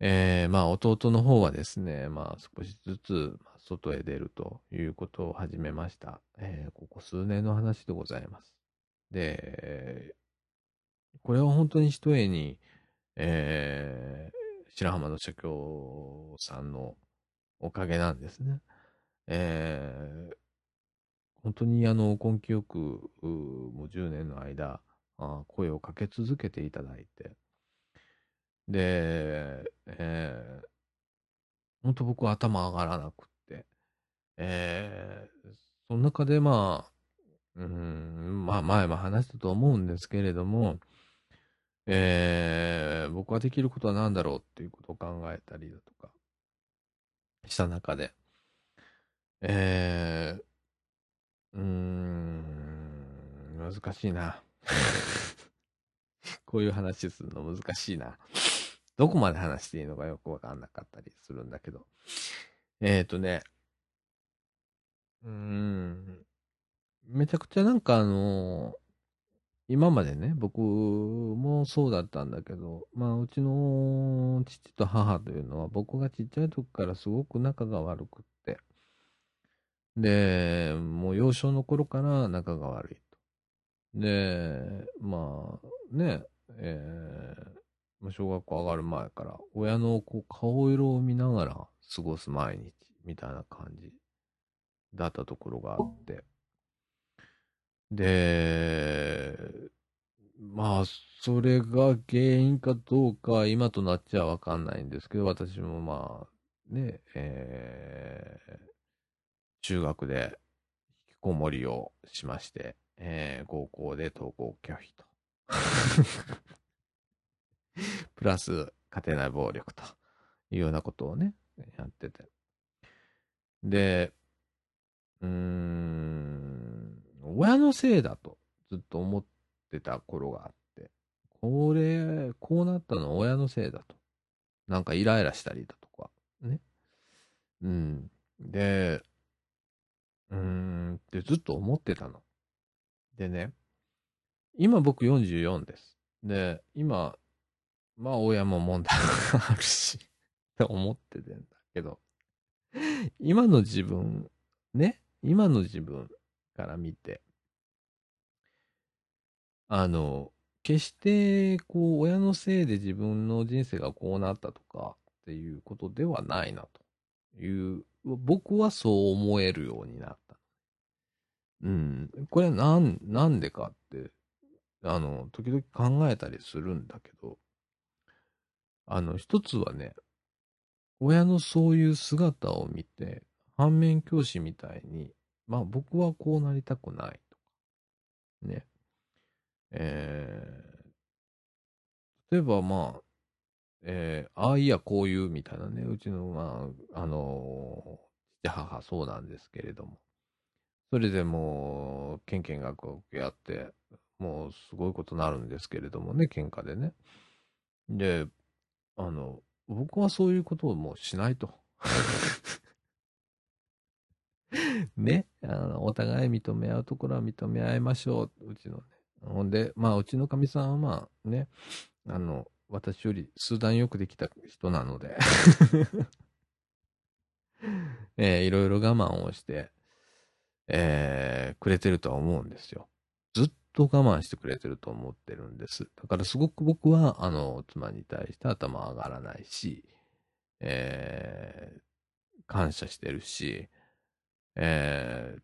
えー、まあ弟の方はですね、まあ少しずつ外へ出るということを始めました。えー、ここ数年の話でございます。で、これは本当に一重に、えー、白浜の社協さんのおかげなんですね。えー、本当にあの根気よく、もう10年の間、声をかけ続けていただいて、で、えー、本当僕は頭上がらなくって、えー、その中でまあ、うん、まあ前も話したと思うんですけれども、えー、僕はできることは何だろうっていうことを考えたりだとかした中で、えー、うーん、難しいな。こういう話するの難しいな。どこまで話していいのかよくわかんなかったりするんだけど。えっ、ー、とね、うーん、めちゃくちゃなんかあの、今までね、僕もそうだったんだけど、まあ、うちの父と母というのは、僕がちっちゃい時からすごく仲が悪くって、で、もう幼少の頃から仲が悪いと。で、まあ、ね、えー、小学校上がる前から、親のこう顔色を見ながら過ごす毎日みたいな感じだったところがあって。で、まあ、それが原因かどうか、今となっちゃわかんないんですけど、私もまあ、ね、えー、中学で引きこもりをしまして、えー、高校で登校拒否と。プラス、家庭内暴力というようなことをね、やってて。で、うーん、親のせいだとずっと思ってた頃があって、これ、こうなったの親のせいだと。なんかイライラしたりだとか、ね。うん。で、うーんってずっと思ってたの。でね、今僕44です。で、今、まあ親も問題があるしって思っててんだけど、今の自分、ね、今の自分から見て、あの、決して、こう、親のせいで自分の人生がこうなったとかっていうことではないなという、僕はそう思えるようになった。うん。これはなん、なんでかって、あの、時々考えたりするんだけど、あの、一つはね、親のそういう姿を見て、反面教師みたいに、まあ僕はこうなりたくないとか、ね。えー、例えばまあ、えー、ああいやこういうみたいなね、うちの、まあ、あの、父母そうなんですけれども、それでもう、ケンケン学をやって、もうすごいことになるんですけれどもね、喧嘩でね。で、あの、僕はそういうことをもうしないと。ね、あの、お互い認め合うところは認め合いましょう。うちのね。ほんで、まあ、うちのかみさんはまあね、あの、私より数段よくできた人なので えー、いろいろ我慢をして、えー、くれてるとは思うんですよ。と我慢してくれてると思ってるんです。だからすごく僕は、あの、妻に対して頭上がらないし、えー、感謝してるし、えー、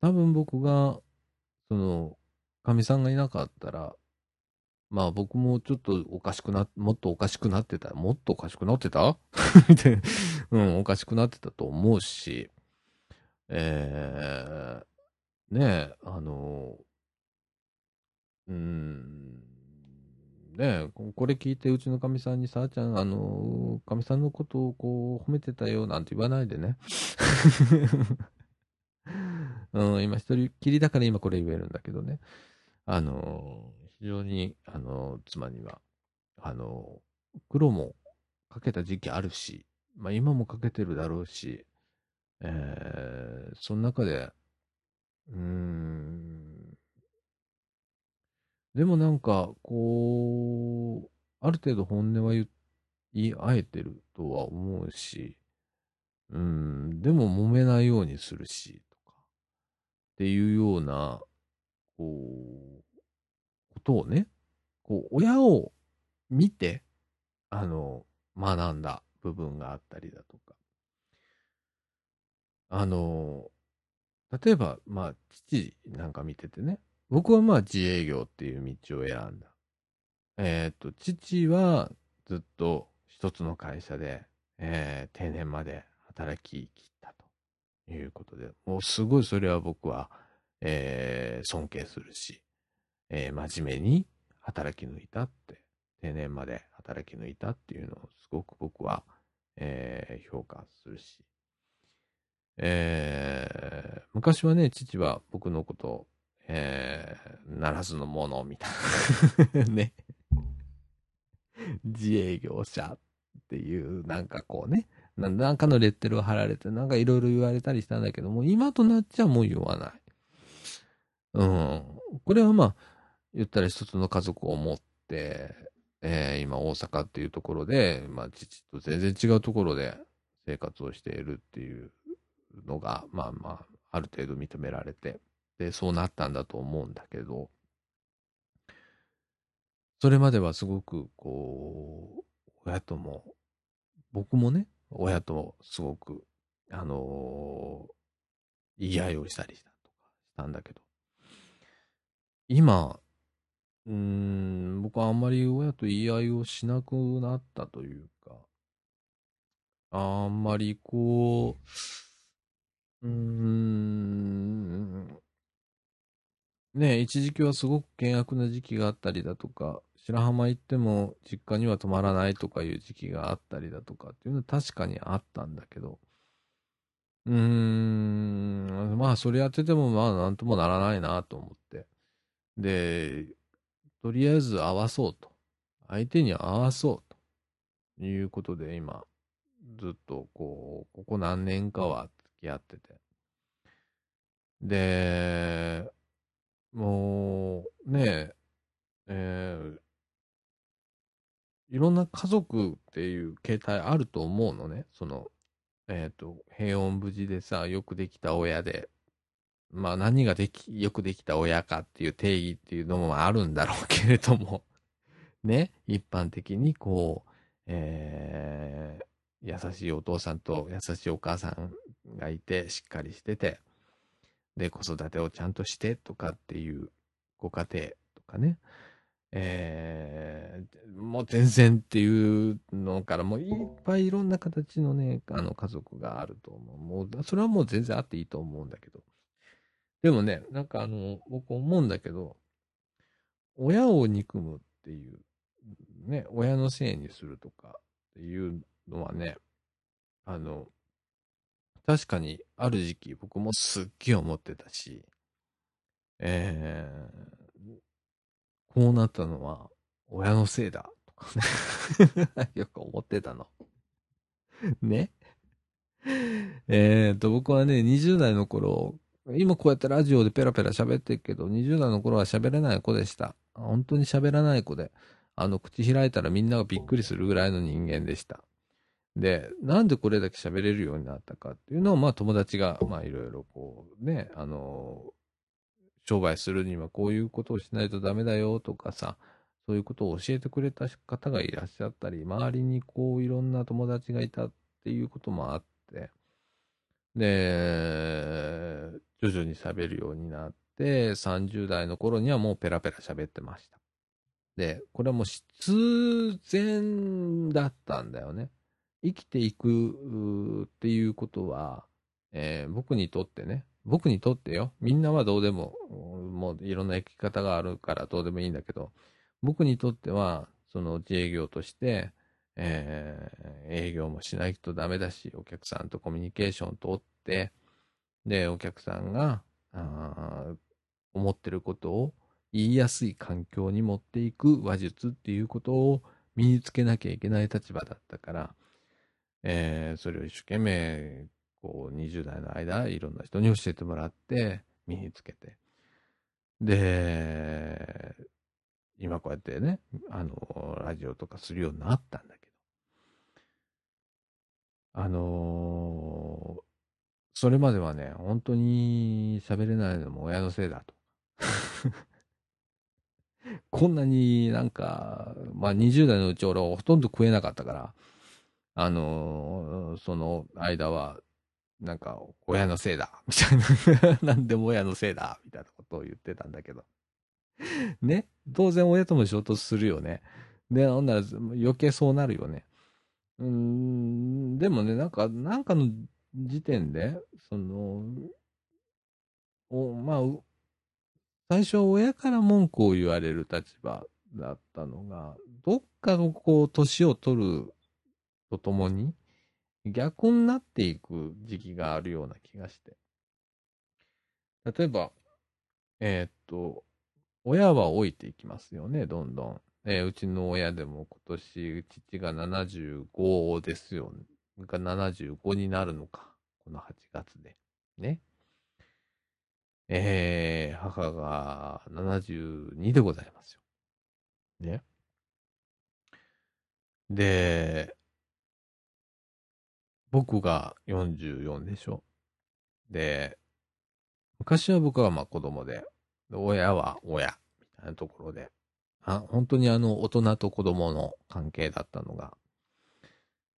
多分僕が、その、かみさんがいなかったら、まあ僕もちょっとおかしくな、もっとおかしくなってた。もっとおかしくなってた？うん、おかしくなってたと思うし、えー、ねえ、あの、うん、ねこれ聞いてうちのかみさんにさあちゃん、あの、かみさんのことをこう褒めてたよなんて言わないでね。うん、今一人きりだから今これ言えるんだけどね。あの、非常に、あの、妻には、あの、苦労もかけた時期あるし、まあ今もかけてるだろうし、えー、その中で、うーん、でもなんか、こう、ある程度本音は言い合えてるとは思うし、うん、でも揉めないようにするし、とか、っていうような、こう、ことをね、こう、親を見て、あの、学んだ部分があったりだとか、あの、例えば、まあ、父なんか見ててね、僕はまあ自営業っていう道を選んだ。えっ、ー、と、父はずっと一つの会社で、えー、定年まで働き切ったということで、もうすごいそれは僕は、えー、尊敬するし、えー、真面目に働き抜いたって、定年まで働き抜いたっていうのをすごく僕は、えー、評価するし、えー、昔はね、父は僕のことを、えー、ならずのものみたいな ね。自営業者っていう、なんかこうね、なんかのレッテルを貼られて、なんかいろいろ言われたりしたんだけども、今となっちゃもう言わない。うん。これはまあ、言ったら一つの家族を持って、えー、今大阪っていうところで、まあ父と全然違うところで生活をしているっていうのが、まあまあ、ある程度認められて、で、そうなったんだと思うんだけど、それまではすごく、こう、親とも、僕もね、親ともすごく、あの言い合いをしたりしたとかしたんだけど、今、うん、僕はあんまり親と言い合いをしなくなったというか、あんまりこう、うん、ね一時期はすごく険悪な時期があったりだとか、白浜行っても実家には泊まらないとかいう時期があったりだとかっていうのは確かにあったんだけど、うーん、まあそれやっててもまあなんともならないなと思って。で、とりあえず合わそうと。相手に合わそうということで今、ずっとこう、ここ何年かは付き合ってて。で、もう、ねえ、えー、いろんな家族っていう形態あると思うのね。その、えっ、ー、と、平穏無事でさ、よくできた親で、まあ何ができ、よくできた親かっていう定義っていうのもあるんだろうけれども。ね、一般的にこう、えー、優しいお父さんと優しいお母さんがいて、しっかりしてて、で、子育てをちゃんとしてとかっていうご家庭とかね、えー、もう全然っていうのからもういっぱいいろんな形のね、あの家族があると思う。もう、それはもう全然あっていいと思うんだけど。でもね、なんかあの、僕思うんだけど、親を憎むっていう、ね、親のせいにするとかっていうのはね、あの、確かにある時期僕もすっげえ思ってたし、えー、こうなったのは親のせいだとかね よく思ってたのね。えっと、僕はね、20代の頃、今こうやってラジオでペラペラ喋ってるけど、20代の頃は喋れない子でした。本当に喋らない子で、あの、口開いたらみんながびっくりするぐらいの人間でした。で、なんでこれだけ喋れるようになったかっていうのを、まあ友達が、まあいろいろこうね、あの、商売するにはこういうことをしないとダメだよとかさ、そういうことを教えてくれた方がいらっしゃったり、周りにこういろんな友達がいたっていうこともあって、で、徐々に喋るようになって、30代の頃にはもうペラペラ喋ってました。で、これはもう必然だったんだよね。生きていくっていうことは、えー、僕にとってね、僕にとってよ、みんなはどうでも、もういろんな生き方があるからどうでもいいんだけど、僕にとっては、その自営業として、えー、営業もしないとダメだし、お客さんとコミュニケーション取って、で、お客さんが、思ってることを言いやすい環境に持っていく話術っていうことを身につけなきゃいけない立場だったから、えー、それを一生懸命、こう、20代の間、いろんな人に教えてもらって、身につけて。で、今こうやってね、あの、ラジオとかするようになったんだけど、あのー、それまではね、本当に喋れないのも親のせいだと。こんなになんか、まあ20代のうち俺はほとんど食えなかったから、あのー、その間は、なんか、親のせいだ、みたいな。なんでも親のせいだ、みたいなことを言ってたんだけど。ね？当然親とも衝突するよね。で、ほんなら余計そうなるよね。うん、でもね、なんか、なんかの時点で、その、おまあ、最初親から文句を言われる立場だったのが、どっかのこう、年を取るとともに逆になっていく時期があるような気がして。例えば、えー、っと、親は老いていきますよね、どんどん。えー、うちの親でも今年、父が75ですよ。が75になるのか。この8月で。ね。えー、母が72でございますよ。ね。で、僕が44でしょ？で、昔は僕はまあ子供で、親は親、みたいなところで、あ本当にあの大人と子供の関係だったのが、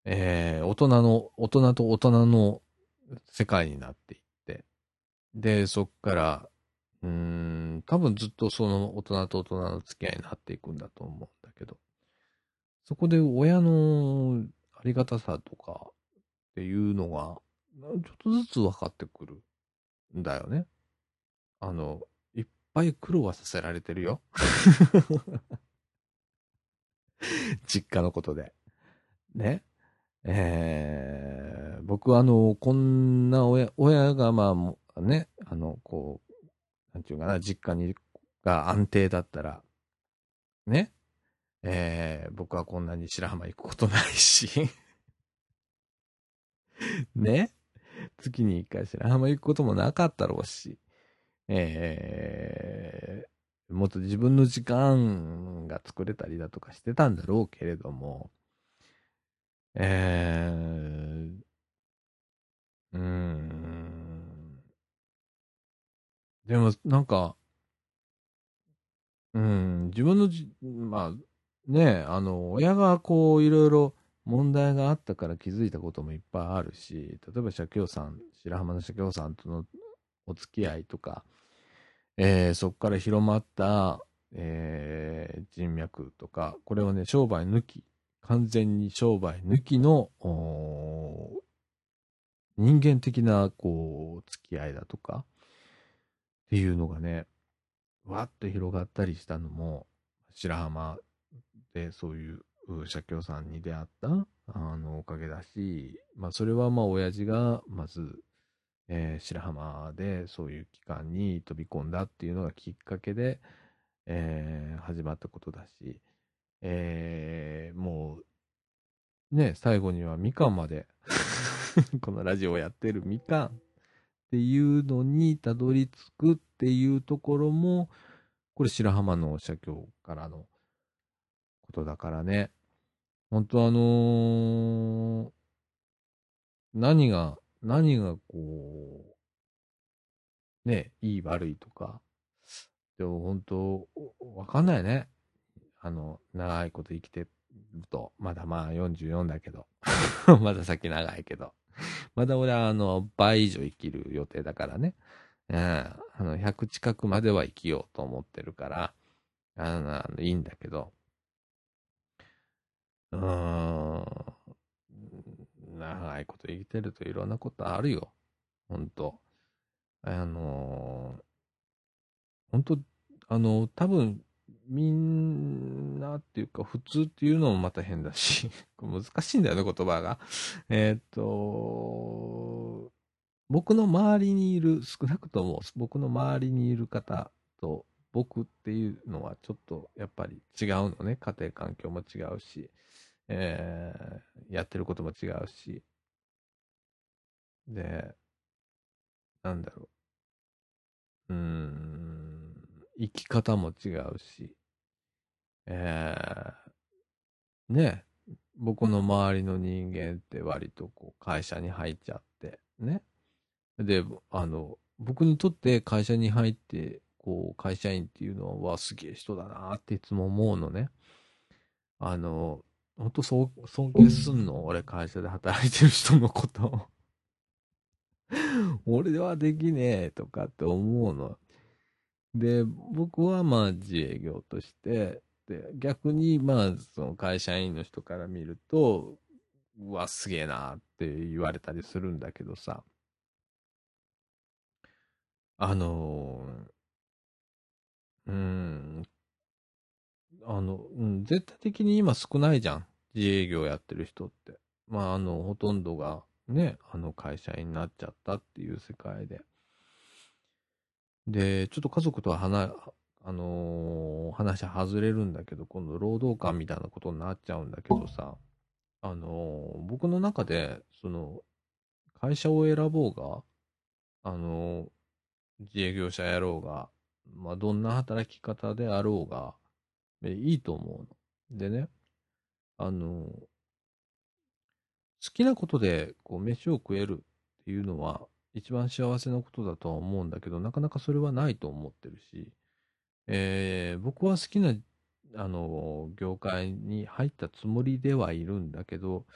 えー、大人の、大人と大人の世界になっていって、で、そっから、うーん、多分ずっとその大人と大人の付き合いになっていくんだと思うんだけど、そこで親のありがたさとかっていうのが、ちょっとずつ分かってくるんだよね。あの、いっぱい苦労はさせられてるよ。実家のことで。ね。えー、僕はあの、こんな親、親がまあね、あの、こう、なんていうかな、実家に、が安定だったら、ね。えー、僕はこんなに白浜行くことないし、ね。月に一回白浜行くこともなかったろうし、えー、もっと自分の時間が作れたりだとかしてたんだろうけれども、えー、うん。でも、なんか、うん、自分のじ、まあ、ね、あの、親がこう、いろいろ問題があったから気づいたこともいっぱいあるし、例えば社協さん、白浜の社協さんとのお付き合いとか、えーそこから広まった、えー人脈とか、これをね、商売抜き、完全に商売抜きの、人間的な、こう、付き合いだとか、っていうのがね、わっと広がったりしたのも、白浜でそういう社協さんに出会った、あの、おかげだし、まあ、それはまあ、親父が、まず、えー白浜でそういう機関に飛び込んだっていうのがきっかけで、えー始まったことだし、えーもう、ね、最後にはみかんまで、このラジオをやってるみかんっていうのにたどり着くっていうところも、これ白浜の社協からのことだからね。本当あのー何が、何がこう、ね、いい悪いとか、でも本当、わかんないね。あの、長いこと生きてると、まだまあ44だけど、まだ先長いけど、まだ俺はあの、倍以上生きる予定だからね。うん、あの、100近くまでは生きようと思ってるから、あの、あのいいんだけど、うーん、長いこと生きてるといろんなことあるよ。ほんと。あのー、ほんと、あの、多分、みんなっていうか、普通っていうのもまた変だし、難しいんだよね、言葉が。えーっと、僕の周りにいる、少なくとも僕の周りにいる方と僕っていうのはちょっとやっぱり違うのね。家庭環境も違うし、えーやってることも違うし。で、なんだろう。うーん、生き方も違うし、えーね、僕の周りの人間って割とこう会社に入っちゃって、ね。で、あの、僕にとって会社に入って、こう、会社員っていうのは、すげえ人だなっていつも思うのね。あの、本当そう、尊敬すんの？俺会社で働いてる人のことを。俺ではできねえとかって思うの。で、僕はまあ自営業として、で、逆にまあその会社員の人から見ると、うわ、すげえなって言われたりするんだけどさ。あのー、うーん、あの、うん、絶対的に今少ないじゃん。自営業やってる人って。まあ、あの、ほとんどがね、あの会社員になっちゃったっていう世界で。で、ちょっと家族とは話、あのー話外れるんだけど、今度労働観みたいなことになっちゃうんだけどさ、あのー僕の中で、その、会社を選ぼうが、あのー自営業者やろうが、まあ、どんな働き方であろうが、いいと思うの。でね、あの好きなことで、こう、飯を食えるっていうのは、一番幸せなことだとは思うんだけど、なかなかそれはないと思ってるし、えー僕は好きな、あの、業界に入ったつもりではいるんだけど、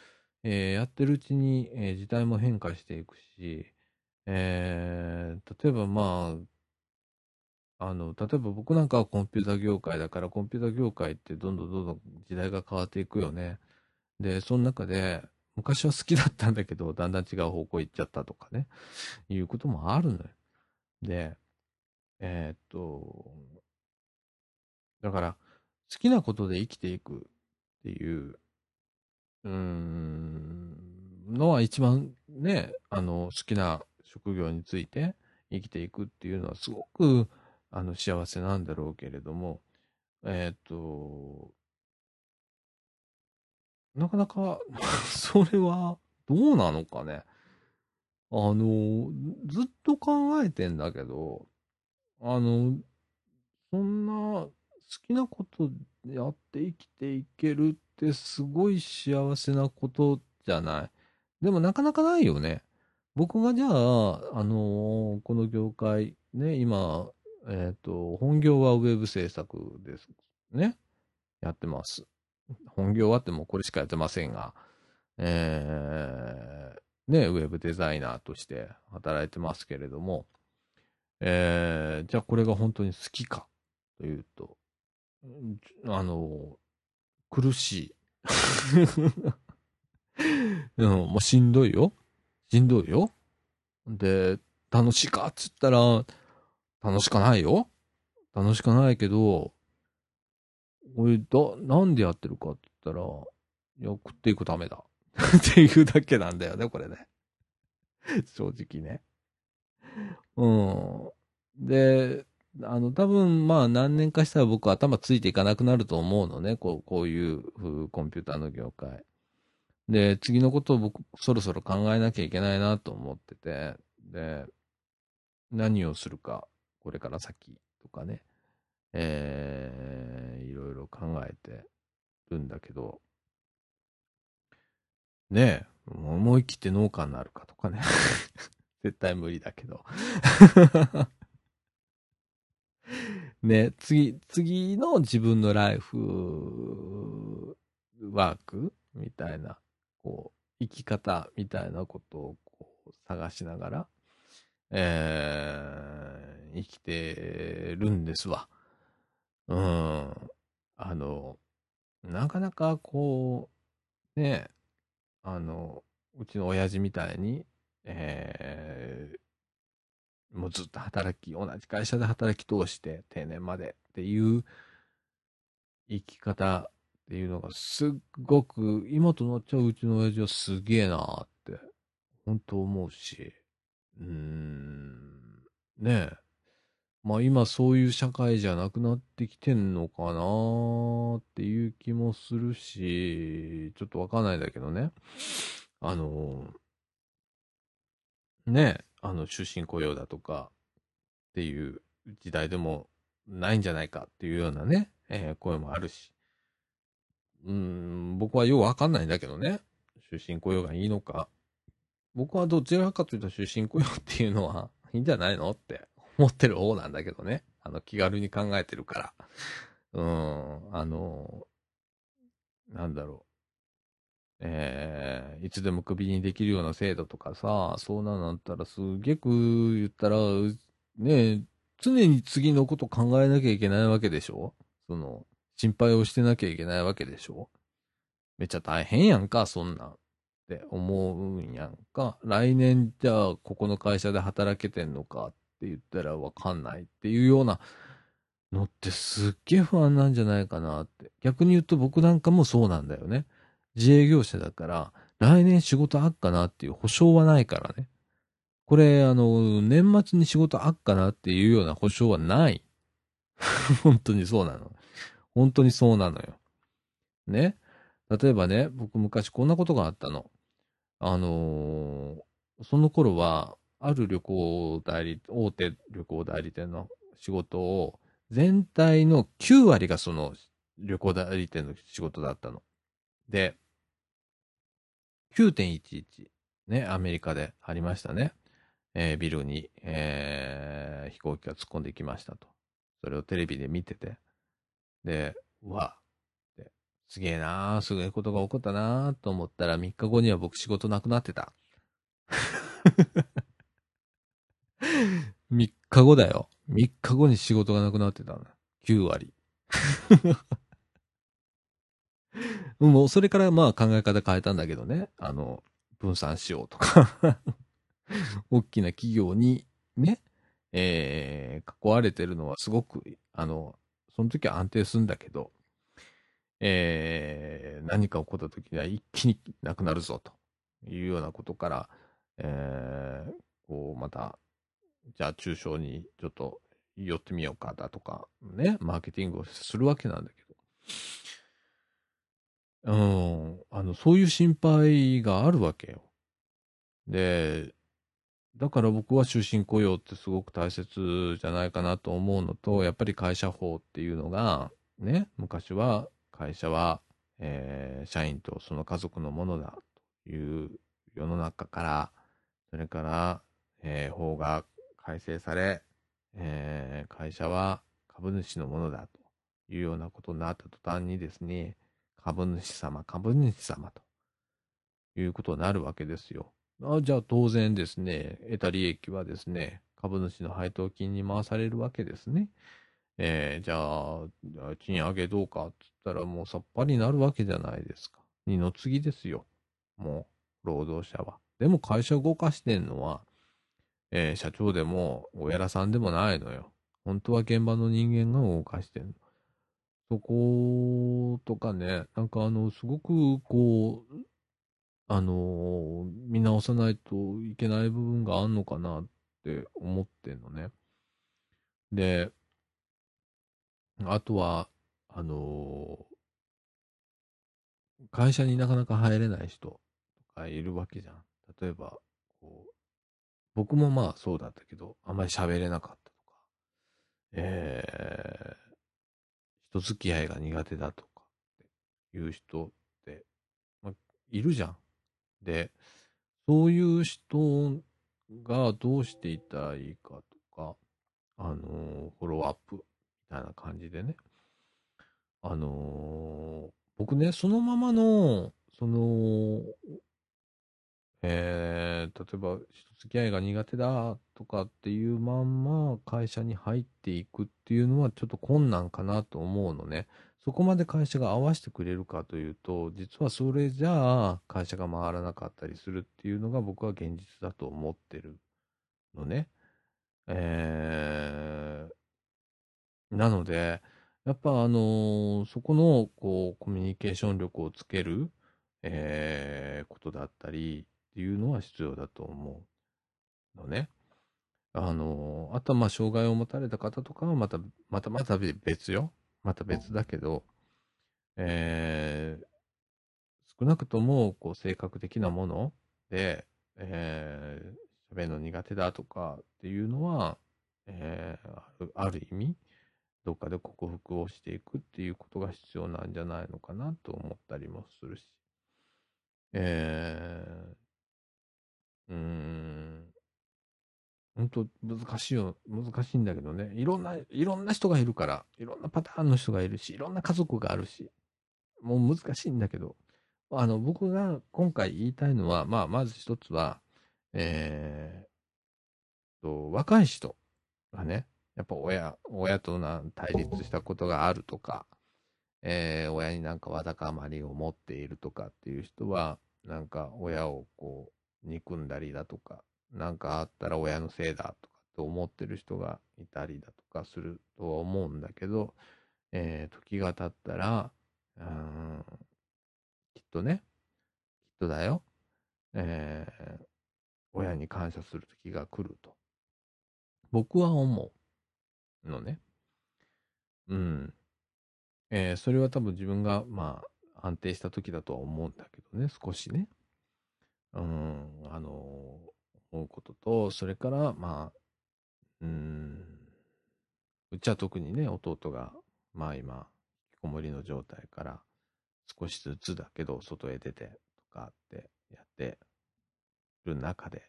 えーやってるうちに、えー時代も変化していくし、えー、例えばまあ、あの、例えば僕なんかはコンピューター業界だから、コンピューター業界ってどんどんどんどん時代が変わっていくよね。で、その中で、昔は好きだったんだけど、だんだん違う方向行っちゃったとかね、いうこともあるのよ。で、えー、っと、だから、好きなことで生きていくっていう、うーん、のは一番ね、あの、好きな職業について生きていくっていうのはすごく、あの、幸せなんだろうけれども、えー、っと、なかなか それは、どうなのかね。あの、ずっと考えてんだけど、あの、そんな好きなことやって生きていけるってすごい幸せなことじゃない。でもなかなかないよね。僕がじゃあ、あの、この業界、ね、今、えっ、ー、と、本業はウェブ制作ですね。やってます。本業はってもうこれしかやってませんが、えー、ね、ウェブデザイナーとして働いてますけれども、えー、じゃあこれが本当に好きかというと、あの、苦しい。うん、もうしんどいよ。しんどいよ。で、楽しいかっつったら、楽しかないよ。楽しかないけど、俺、だ、なんでやってるかって言ったら、いや、食っていくためだ。っていうだけなんだよね、これね。正直ね。うん。で、あの、多分、まあ、何年かしたら僕頭ついていかなくなると思うのね。こう、こういうコンピューターの業界。で、次のことを僕、そろそろ考えなきゃいけないなと思ってて、で、何をするか、これから先とかね。えー、いろいろ考えてるんだけど、ねえ、思い切って農家になるかとかね。絶対無理だけど。ね、次、次の自分のライフワークみたいな、こう、生き方みたいなことをこう探しながら、え、生きてるんですわ。うん。あの、なかなかこう、ね、あの、うちの親父みたいに、えー、もうずっと働き、同じ会社で働き通して定年までっていう生き方っていうのがすっごく、今となっちゃううちの親父はすげえなって、本当思うし、うーん、ねえ。まあ今そういう社会じゃなくなってきてんのかなっていう気もするし、ちょっとわかんないんだけどね。あの、ね、あの、終身雇用だとかっていう時代でもないんじゃないかっていうようなね、えー、声もあるし。うん、僕はようわかんないんだけどね。終身雇用がいいのか。僕はどちらかというと終身雇用っていうのはいいんじゃないのって思ってる方なんだけどね。あの、気軽に考えてるから。うん、あの、なんだろう。えー、いつでもクビにできるような制度とかさ、そうなんだったらすげく言ったら、ね常に次のこと考えなきゃいけないわけでしょ？その、心配をしてなきゃいけないわけでしょ？めっちゃ大変やんか、そんなん。って思うんやんか。来年じゃあ、ここの会社で働けてんのかっって言ったらわかんないっていうようなのってすっげえ不安なんじゃないかなって。逆に言うと僕なんかもそうなんだよね。自営業者だから、来年仕事あっかなっていう保証はないからね。これ、あの、年末に仕事あっかなっていうような保証はない。本当にそうなの。本当にそうなのよ。ね。例えばね、僕昔こんなことがあったの。あのー、その頃は、ある旅行代理、大手旅行代理店の仕事を、全体の9割がその旅行代理店の仕事だったの。で、9.11、ね、アメリカでありましたね。えー、ビルに、えー、飛行機が突っ込んできましたと。それをテレビで見てて。で、うわ、すげえなー、すげえことが起こったなーと思ったら3日後には僕仕事なくなってた。3日後だよ。3日後に仕事がなくなってたの。9割。もうそれからまあ考え方変えたんだけどね。あの、分散しようとか 大きな企業にね、えー、囲われてるのはすごく、あの、その時は安定するんだけど、えー、何か起こった時には一気になくなるぞというようなことから、えー、こう、また、じゃあ中小にちょっと寄ってみようかだとか、ね、マーケティングをするわけなんだけど、うん、あの、そういう心配があるわけよ。で、だから僕は終身雇用ってすごく大切じゃないかなと思うのと、やっぱり会社法っていうのが、ね、昔は会社は、えー、社員とその家族のものだという世の中から、それから、えー、法が改正され、えー、会社は株主のものだというようなことになった途端にですね、株主様、株主様ということになるわけですよ。あじゃあ当然ですね、得た利益はですね、株主の配当金に回されるわけですね。えー、じゃあ、賃上げどうかって言ったらもうさっぱりなるわけじゃないですか。二の次ですよ。もう、労働者は。でも会社を動かしてんのは、えー、社長でも、おやらさんでもないのよ。本当は現場の人間が動かしてんの。そことかね、なんかあの、すごくこう、あのー、見直さないといけない部分があんのかなって思ってんのね。で、あとは、あのー、会社になかなか入れない人とかいるわけじゃん。例えば、僕もまあそうだったけど、あんまり喋れなかったとか、えー、人付き合いが苦手だとかっていう人って、まあ、いるじゃん。で、そういう人がどうしていったらいいかとか、あのー、フォローアップみたいな感じでね。あのー、僕ね、そのままの、その、えー、例えば、人付き合いが苦手だとかっていうまんま会社に入っていくっていうのはちょっと困難かなと思うのね。そこまで会社が合わせてくれるかというと、実はそれじゃあ会社が回らなかったりするっていうのが僕は現実だと思ってるのね。えー、なので、やっぱあのー、そこのこうコミュニケーション力をつける、えー、ことだったりっていうのは必要だと思うのね。あの、あとはまあ障害を持たれた方とかはまた、またまた別よ。また別だけど、えー、少なくとも、こう、性格的なもので、えー、喋るの苦手だとかっていうのは、えー、あるある意味、どっかで克服をしていくっていうことが必要なんじゃないのかなと思ったりもするし、えー、うん、本当難しいよ、難しいんだけどね。いろんな、いろんな人がいるから、いろんなパターンの人がいるし、いろんな家族があるし、もう難しいんだけど、あの、僕が今回言いたいのは、まあ、まず一つは、えー、と、若い人がね、やっぱ親、親とな対立したことがあるとか、えー、親になんかわだかまりを持っているとかっていう人は、なんか親をこう、憎んだりだとか、なんかあったら親のせいだとかって思ってる人がいたりだとかするとは思うんだけど、えー、時が経ったら、うん、きっとね、きっとだよ、えー、親に感謝する時が来ると。僕は思うのね。うん。えー、それは多分自分が、まあ、安定した時だとは思うんだけどね、少しね。うん、あの思うことと、それから、まあ、うん、うちは特にね、弟が、まあ今、引きこもりの状態から少しずつだけど外へ出てとかってやってる中で、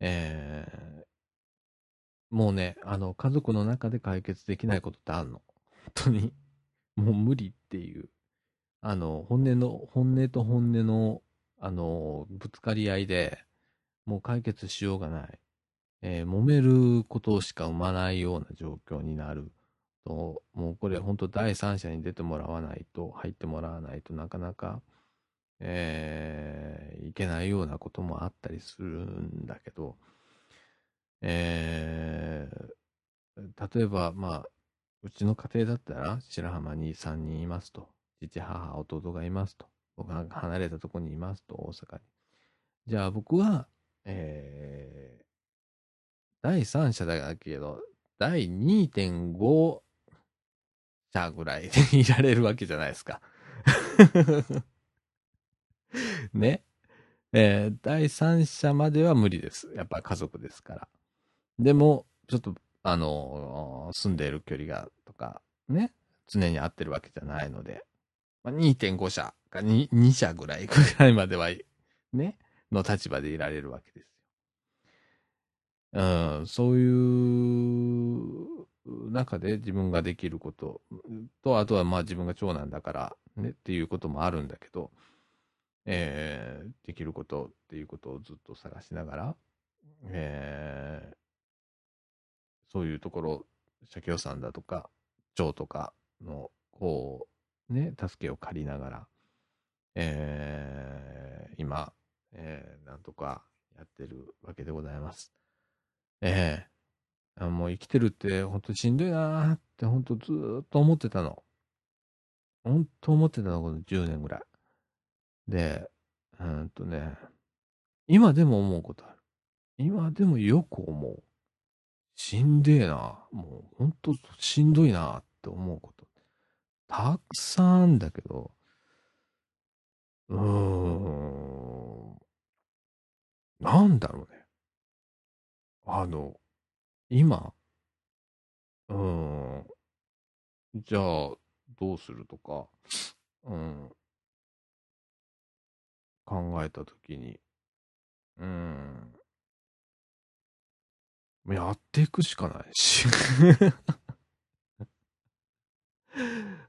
えー、もうね、あの、家族の中で解決できないことってあんの。本当に。もう無理っていう。あの、本音の、本音と本音の、あの、ぶつかり合いで、もう解決しようがない。えー揉めることしか生まないような状況になると、もうこれ本当第三者に出てもらわないと、入ってもらわないとなかなか、えーいけないようなこともあったりするんだけど、えー例えば、まあ、うちの家庭だったら、白浜に3人いますと。父、母、弟がいますと。僕が離れたところにいますと、大阪に。じゃあ僕は、えー第三者だけど、第2.5者ぐらいで いられるわけじゃないですか。ね。えー第三者までは無理です。やっぱ家族ですから。でも、ちょっと、あのー住んでいる距離がとか、ね。常に合ってるわけじゃないので、まあ、2.5社か 2, 2社ぐらいぐらいまでは、ね、の立場でいられるわけですよ。うん、そういう中で自分ができることと、あとはまあ自分が長男だからねっていうこともあるんだけど、えーできることっていうことをずっと探しながら、えーそういうところ、社協さんだとか、町とかの、こう、ね、助けを借りながら、えー今、えーなんとかやってるわけでございます。ええあもう生きてるって本当しんどいなーって本当ずーっと思ってたの。本当思ってたの、この10年ぐらい。で、うんとね、今でも思うことある。今でもよく思う。しんでえな。もう本当しんどいなって思うこと。たくさんだけど、うーん、なんだろうね。あの、今、うーん、じゃあ、どうするとか、うん、考えたときに、うん、やっていくしかない。し。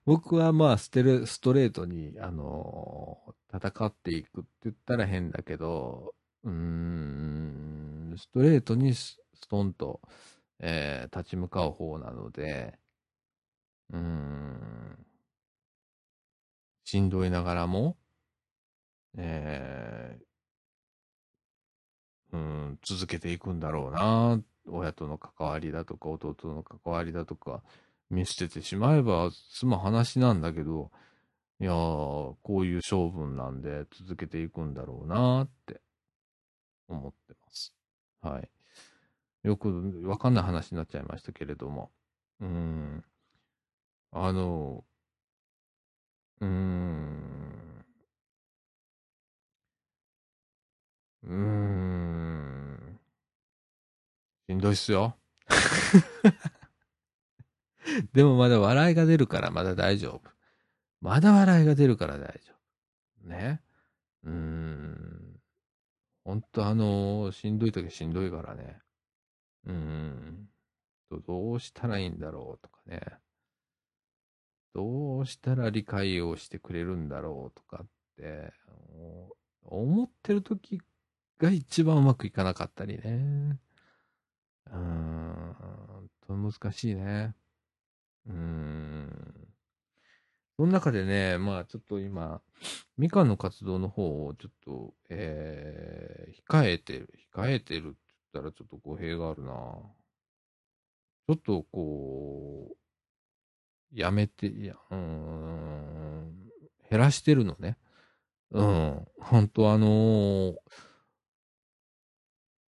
僕はまあステレ、ストレートに、あの戦っていくって言ったら変だけど、うーん、ストレートにストンと、えー立ち向かう方なので、うーん、しんどいながらも、えー、うん、続けていくんだろうな。親との関わりだとか、弟との関わりだとか、見捨ててしまえば済む話なんだけど、いやー、こういう性分なんで続けていくんだろうなって思ってます。はい。よくわかんない話になっちゃいましたけれども。うーん。あの、うーん。うーん。しんどいっすよ。でもまだ笑いが出るからまだ大丈夫。まだ笑いが出るから大丈夫。ね。うーん。ほんとあのしんどい時はしんどいからね。うーん。どうしたらいいんだろうとかね。どうしたら理解をしてくれるんだろうとかって、思ってる時が一番うまくいかなかったりね。うーん。ほんと難しいね。うーん。その中でね、まあちょっと今、みかんの活動の方をちょっと、えー、控えてる、控えてるって言ったらちょっと語弊があるな。ちょっとこう、やめて、いや、うん、減らしてるのね。うん。本当あのー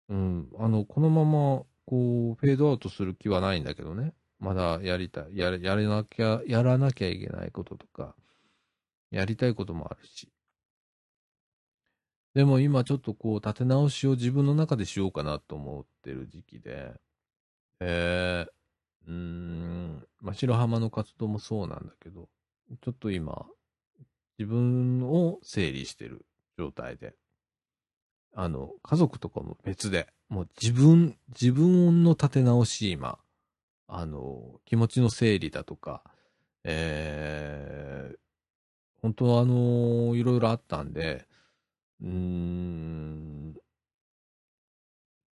うん、あの、このまま、こう、フェードアウトする気はないんだけどね。まだやりたい。や、やれなきゃ、やらなきゃいけないこととか、やりたいこともあるし。でも今ちょっとこう、立て直しを自分の中でしようかなと思ってる時期で、えー、うーん、ま、白浜の活動もそうなんだけど、ちょっと今、自分を整理してる状態で、あの、家族とかも別で、もう自分、自分の立て直し今、あの、気持ちの整理だとか、えー、本当はあの、いろいろあったんで、うーん、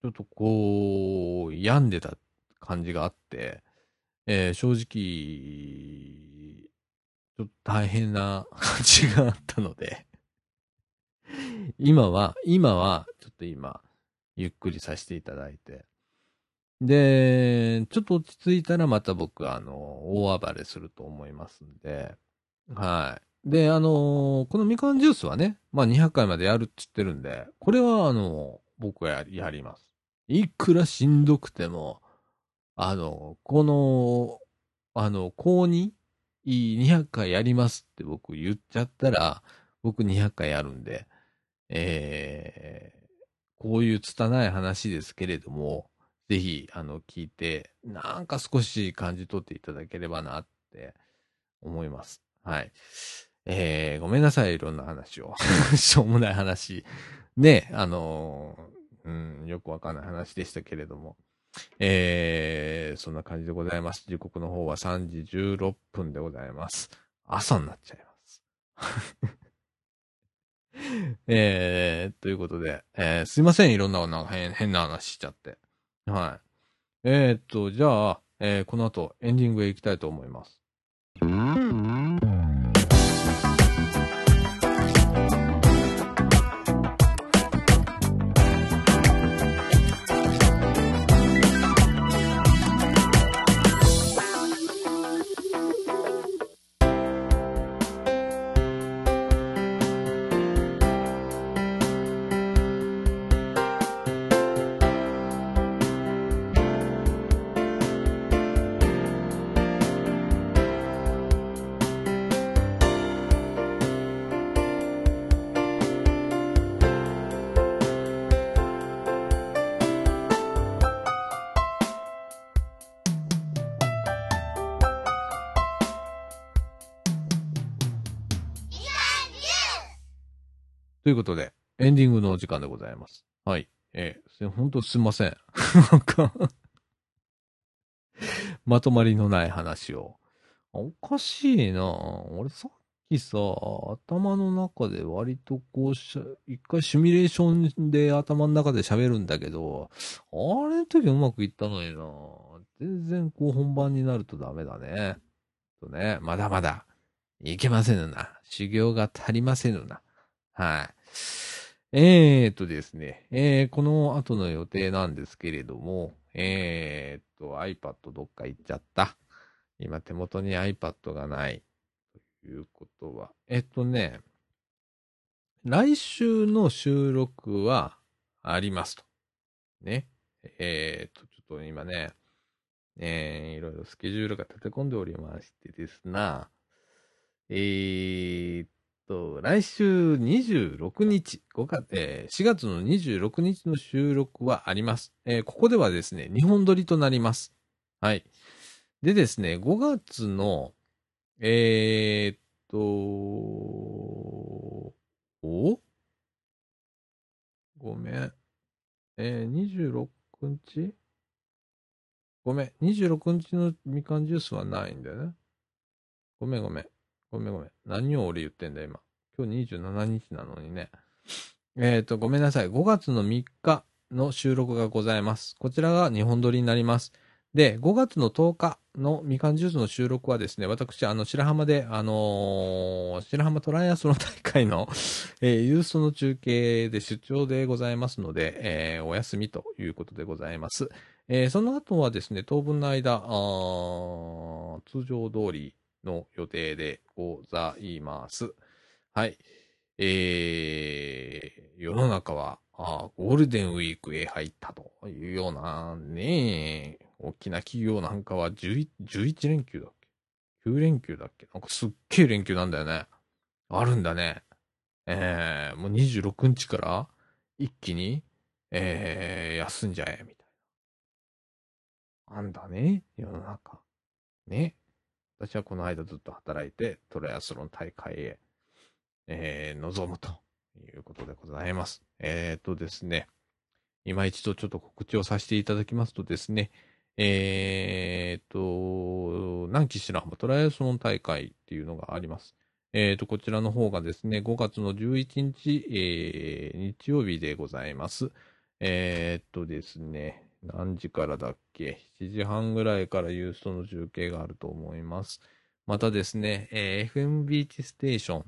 ちょっとこう、病んでた感じがあって、えー、正直、ちょっと大変な感じがあったので今は、今は、ちょっと今、ゆっくりさせていただいて、で、ちょっと落ち着いたらまた僕、あの、大暴れすると思いますんで、はい。で、あのこのみかんジュースはね、まあ200回までやるって言ってるんで、これはあの僕はやります。いくらしんどくても、あの、この、あの、高に200回やりますって僕言っちゃったら、僕200回やるんで、えー、こういう拙い話ですけれども、ぜひ、あの、聞いて、なんか少し感じ取っていただければなって思います。はい。えー、ごめんなさい、いろんな話を。しょうもない話。ね、あの、うん、よくわかんない話でしたけれども。えー、そんな感じでございます。時刻の方は3時16分でございます。朝になっちゃいます。えー、ということで、えー、すいません、いろんななんか変変な話しちゃって。はい。えー、っと、じゃあ、えー、この後エンディングへ行きたいと思います。ことで、エンディングのお時間でございます。はい。えー、ほんとすいません。なんか まとまりのない話を。おかしいな俺さっきさ、頭の中で割とこうし、一回シミュレーションで頭の中で喋るんだけど、あれの時うまくいったのにな全然こう本番になるとダメだね。とね、まだまだいけませぬな。修行が足りませぬな。はい。えー、っとですね、えー、この後の予定なんですけれども、えー、っと、iPad どっか行っちゃった。今手元に iPad がない。ということは、えっとね、来週の収録はありますと。ね。えー、っと、ちょっと今ね、えー、いろいろスケジュールが立て込んでおりましてですな、えー、っと、来週26日、5月、えー、4月の26日の収録はあります。えー、ここではですね、日本撮りとなります。はい。でですね、5月の、えー、っと、お？ごめん。えー、26日？ごめん。26日のみかんジュースはないんだよね。ごめんごめん。ごめんごめん。何を俺言ってんだ今。今日27日なのにね。えっ、ー、と、ごめんなさい。5月の3日の収録がございます。こちらが日本撮りになります。で、5月の10日のみかんジュースの収録はですね、私、あの、白浜で、あのー、白浜トライアスロン大会の、えー、ユーストの中継で出張でございますので、えー、お休みということでございます。えー、その後はですね、当分の間、通常通りの予定でございます。はい。えー、世の中は、あゴールデンウィークへ入ったというようなね、大きな企業なんかは 11, 連休だっけ ?9 連休だっけ？なんかすっげえ連休なんだよね。あるんだね。えー、もう26日から一気に、えー、休んじゃえ、みたいな。あんだね、世の中。ね。私はこの間ずっと働いて、トライアスロン大会へ、えー、臨むということでございます。えっ、ー、とですね、今一度ちょっと告知をさせていただきますとですね、えっ、ー、と、南紀白浜トライアスロン大会っていうのがあります。えっ、ー、と、こちらの方がですね、5月の11日、えー、日曜日でございます。えー、とですね、何時からだっけ ?7 時半ぐらいからユーストの中継があると思います。またですね、えー、FM ビーチステーション、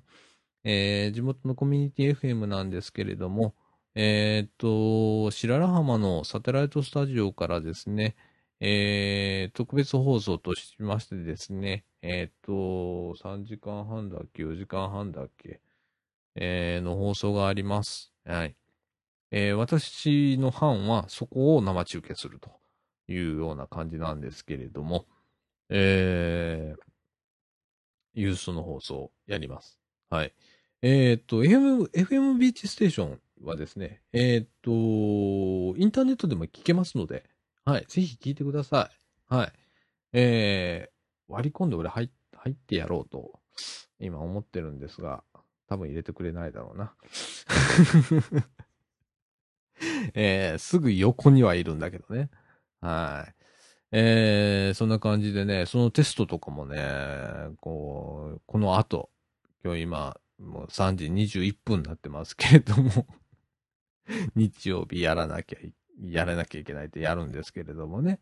えー、地元のコミュニティ FM なんですけれども、えー、っと、白良浜のサテライトスタジオからですね、えー、特別放送としましてですね、えー、っと、3時間半だっけ、4時間半だっけ、えー、の放送があります。はい。えー、私の班はそこを生中継するというような感じなんですけれども、えー、ユースの放送やります。はい。えー、っと、FM、FM ビーチステーションはですね、えー、っと、インターネットでも聞けますので、はい。ぜひ聞いてください。はい。えー、割り込んで俺入入ってやろうと、今思ってるんですが、多分入れてくれないだろうな。えー、すぐ横にはいるんだけどね。はい。えー、そんな感じでね、そのテストとかもね、こう、この後、今日今、もう3時21分になってますけれども 日曜日やらなきゃ、やらなきゃいけないってやるんですけれどもね。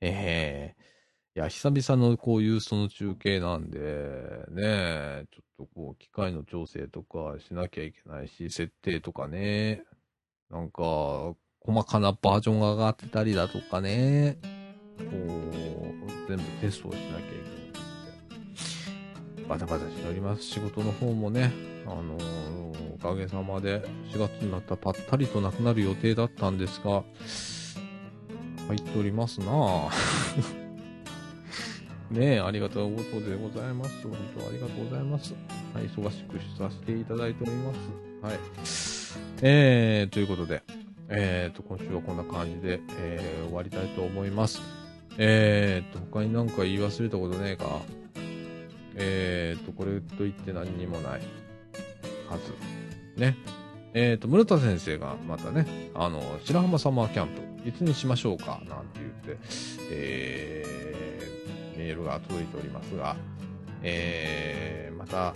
ええー、いや、久々のこういうその中継なんで、ね、ちょっとこう、機械の調整とかしなきゃいけないし、設定とかね、なんか、細かなバージョンが上がってたりだとかね、こう、全部テストをしなきゃいけないんで、バタバタしております。仕事の方もね、あのー、おかげさまで4月になったらぱったりとなくなる予定だったんですが、入っておりますなぁ。ねえ、ありがとうことでございます。本当ありがとうございます。はい、忙しくさせていただいております。はい。えー、ということで、えーと、今週はこんな感じで、えー、終わりたいと思います。えーと、他になんか言い忘れたことねえか？えーと、これと言って何にもないはず。ね。えーと、室田先生がまたね、あの、白浜サマーキャンプ、いつにしましょうか？なんて言って、えー、メールが届いておりますが、えー、また、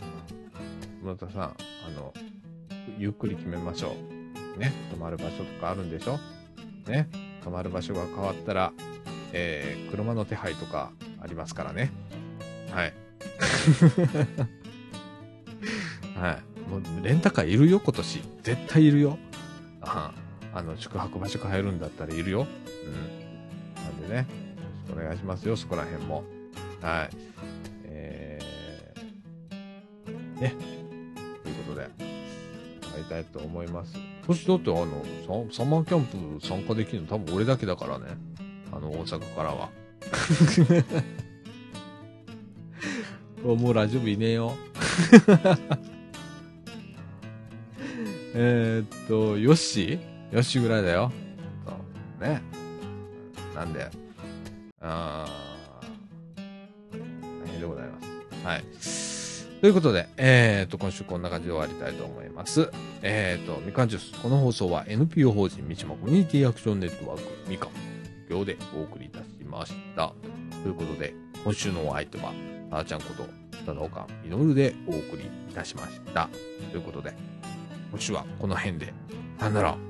室田さん、あの、ゆっくり決めましょう。ね、泊まる場所とかあるんでしょ？ね、泊まる場所が変わったら、えー、車の手配とかありますからね。はい。はい。もう、レンタカーいるよ、今年。絶対いるよ。ああの、宿泊場所変えるんだったらいるよ。うん。なんでね、よろしくお願いしますよ、そこら辺も。はい。えー、ね。ということで、会いたいと思います。そしてだってあの、ササマーキャンプ参加できるの多分俺だけだからね。あの、大阪からは。もうラジオ部いねえよ。えっと、よしよしぐらいだよ。ね。なんで、あ大変でございます？はい。ということで、え、ー、と、今週こんな感じで終わりたいと思います。え、ー、と、みかんジュース。この放送は NPO 法人三島コミュニティアクションネットワークみかん業でお送りいたしました。ということで、今週のお相手は、あーちゃんこと、北の岡みのるでお送りいたしました。ということで、今週はこの辺で、さよなら。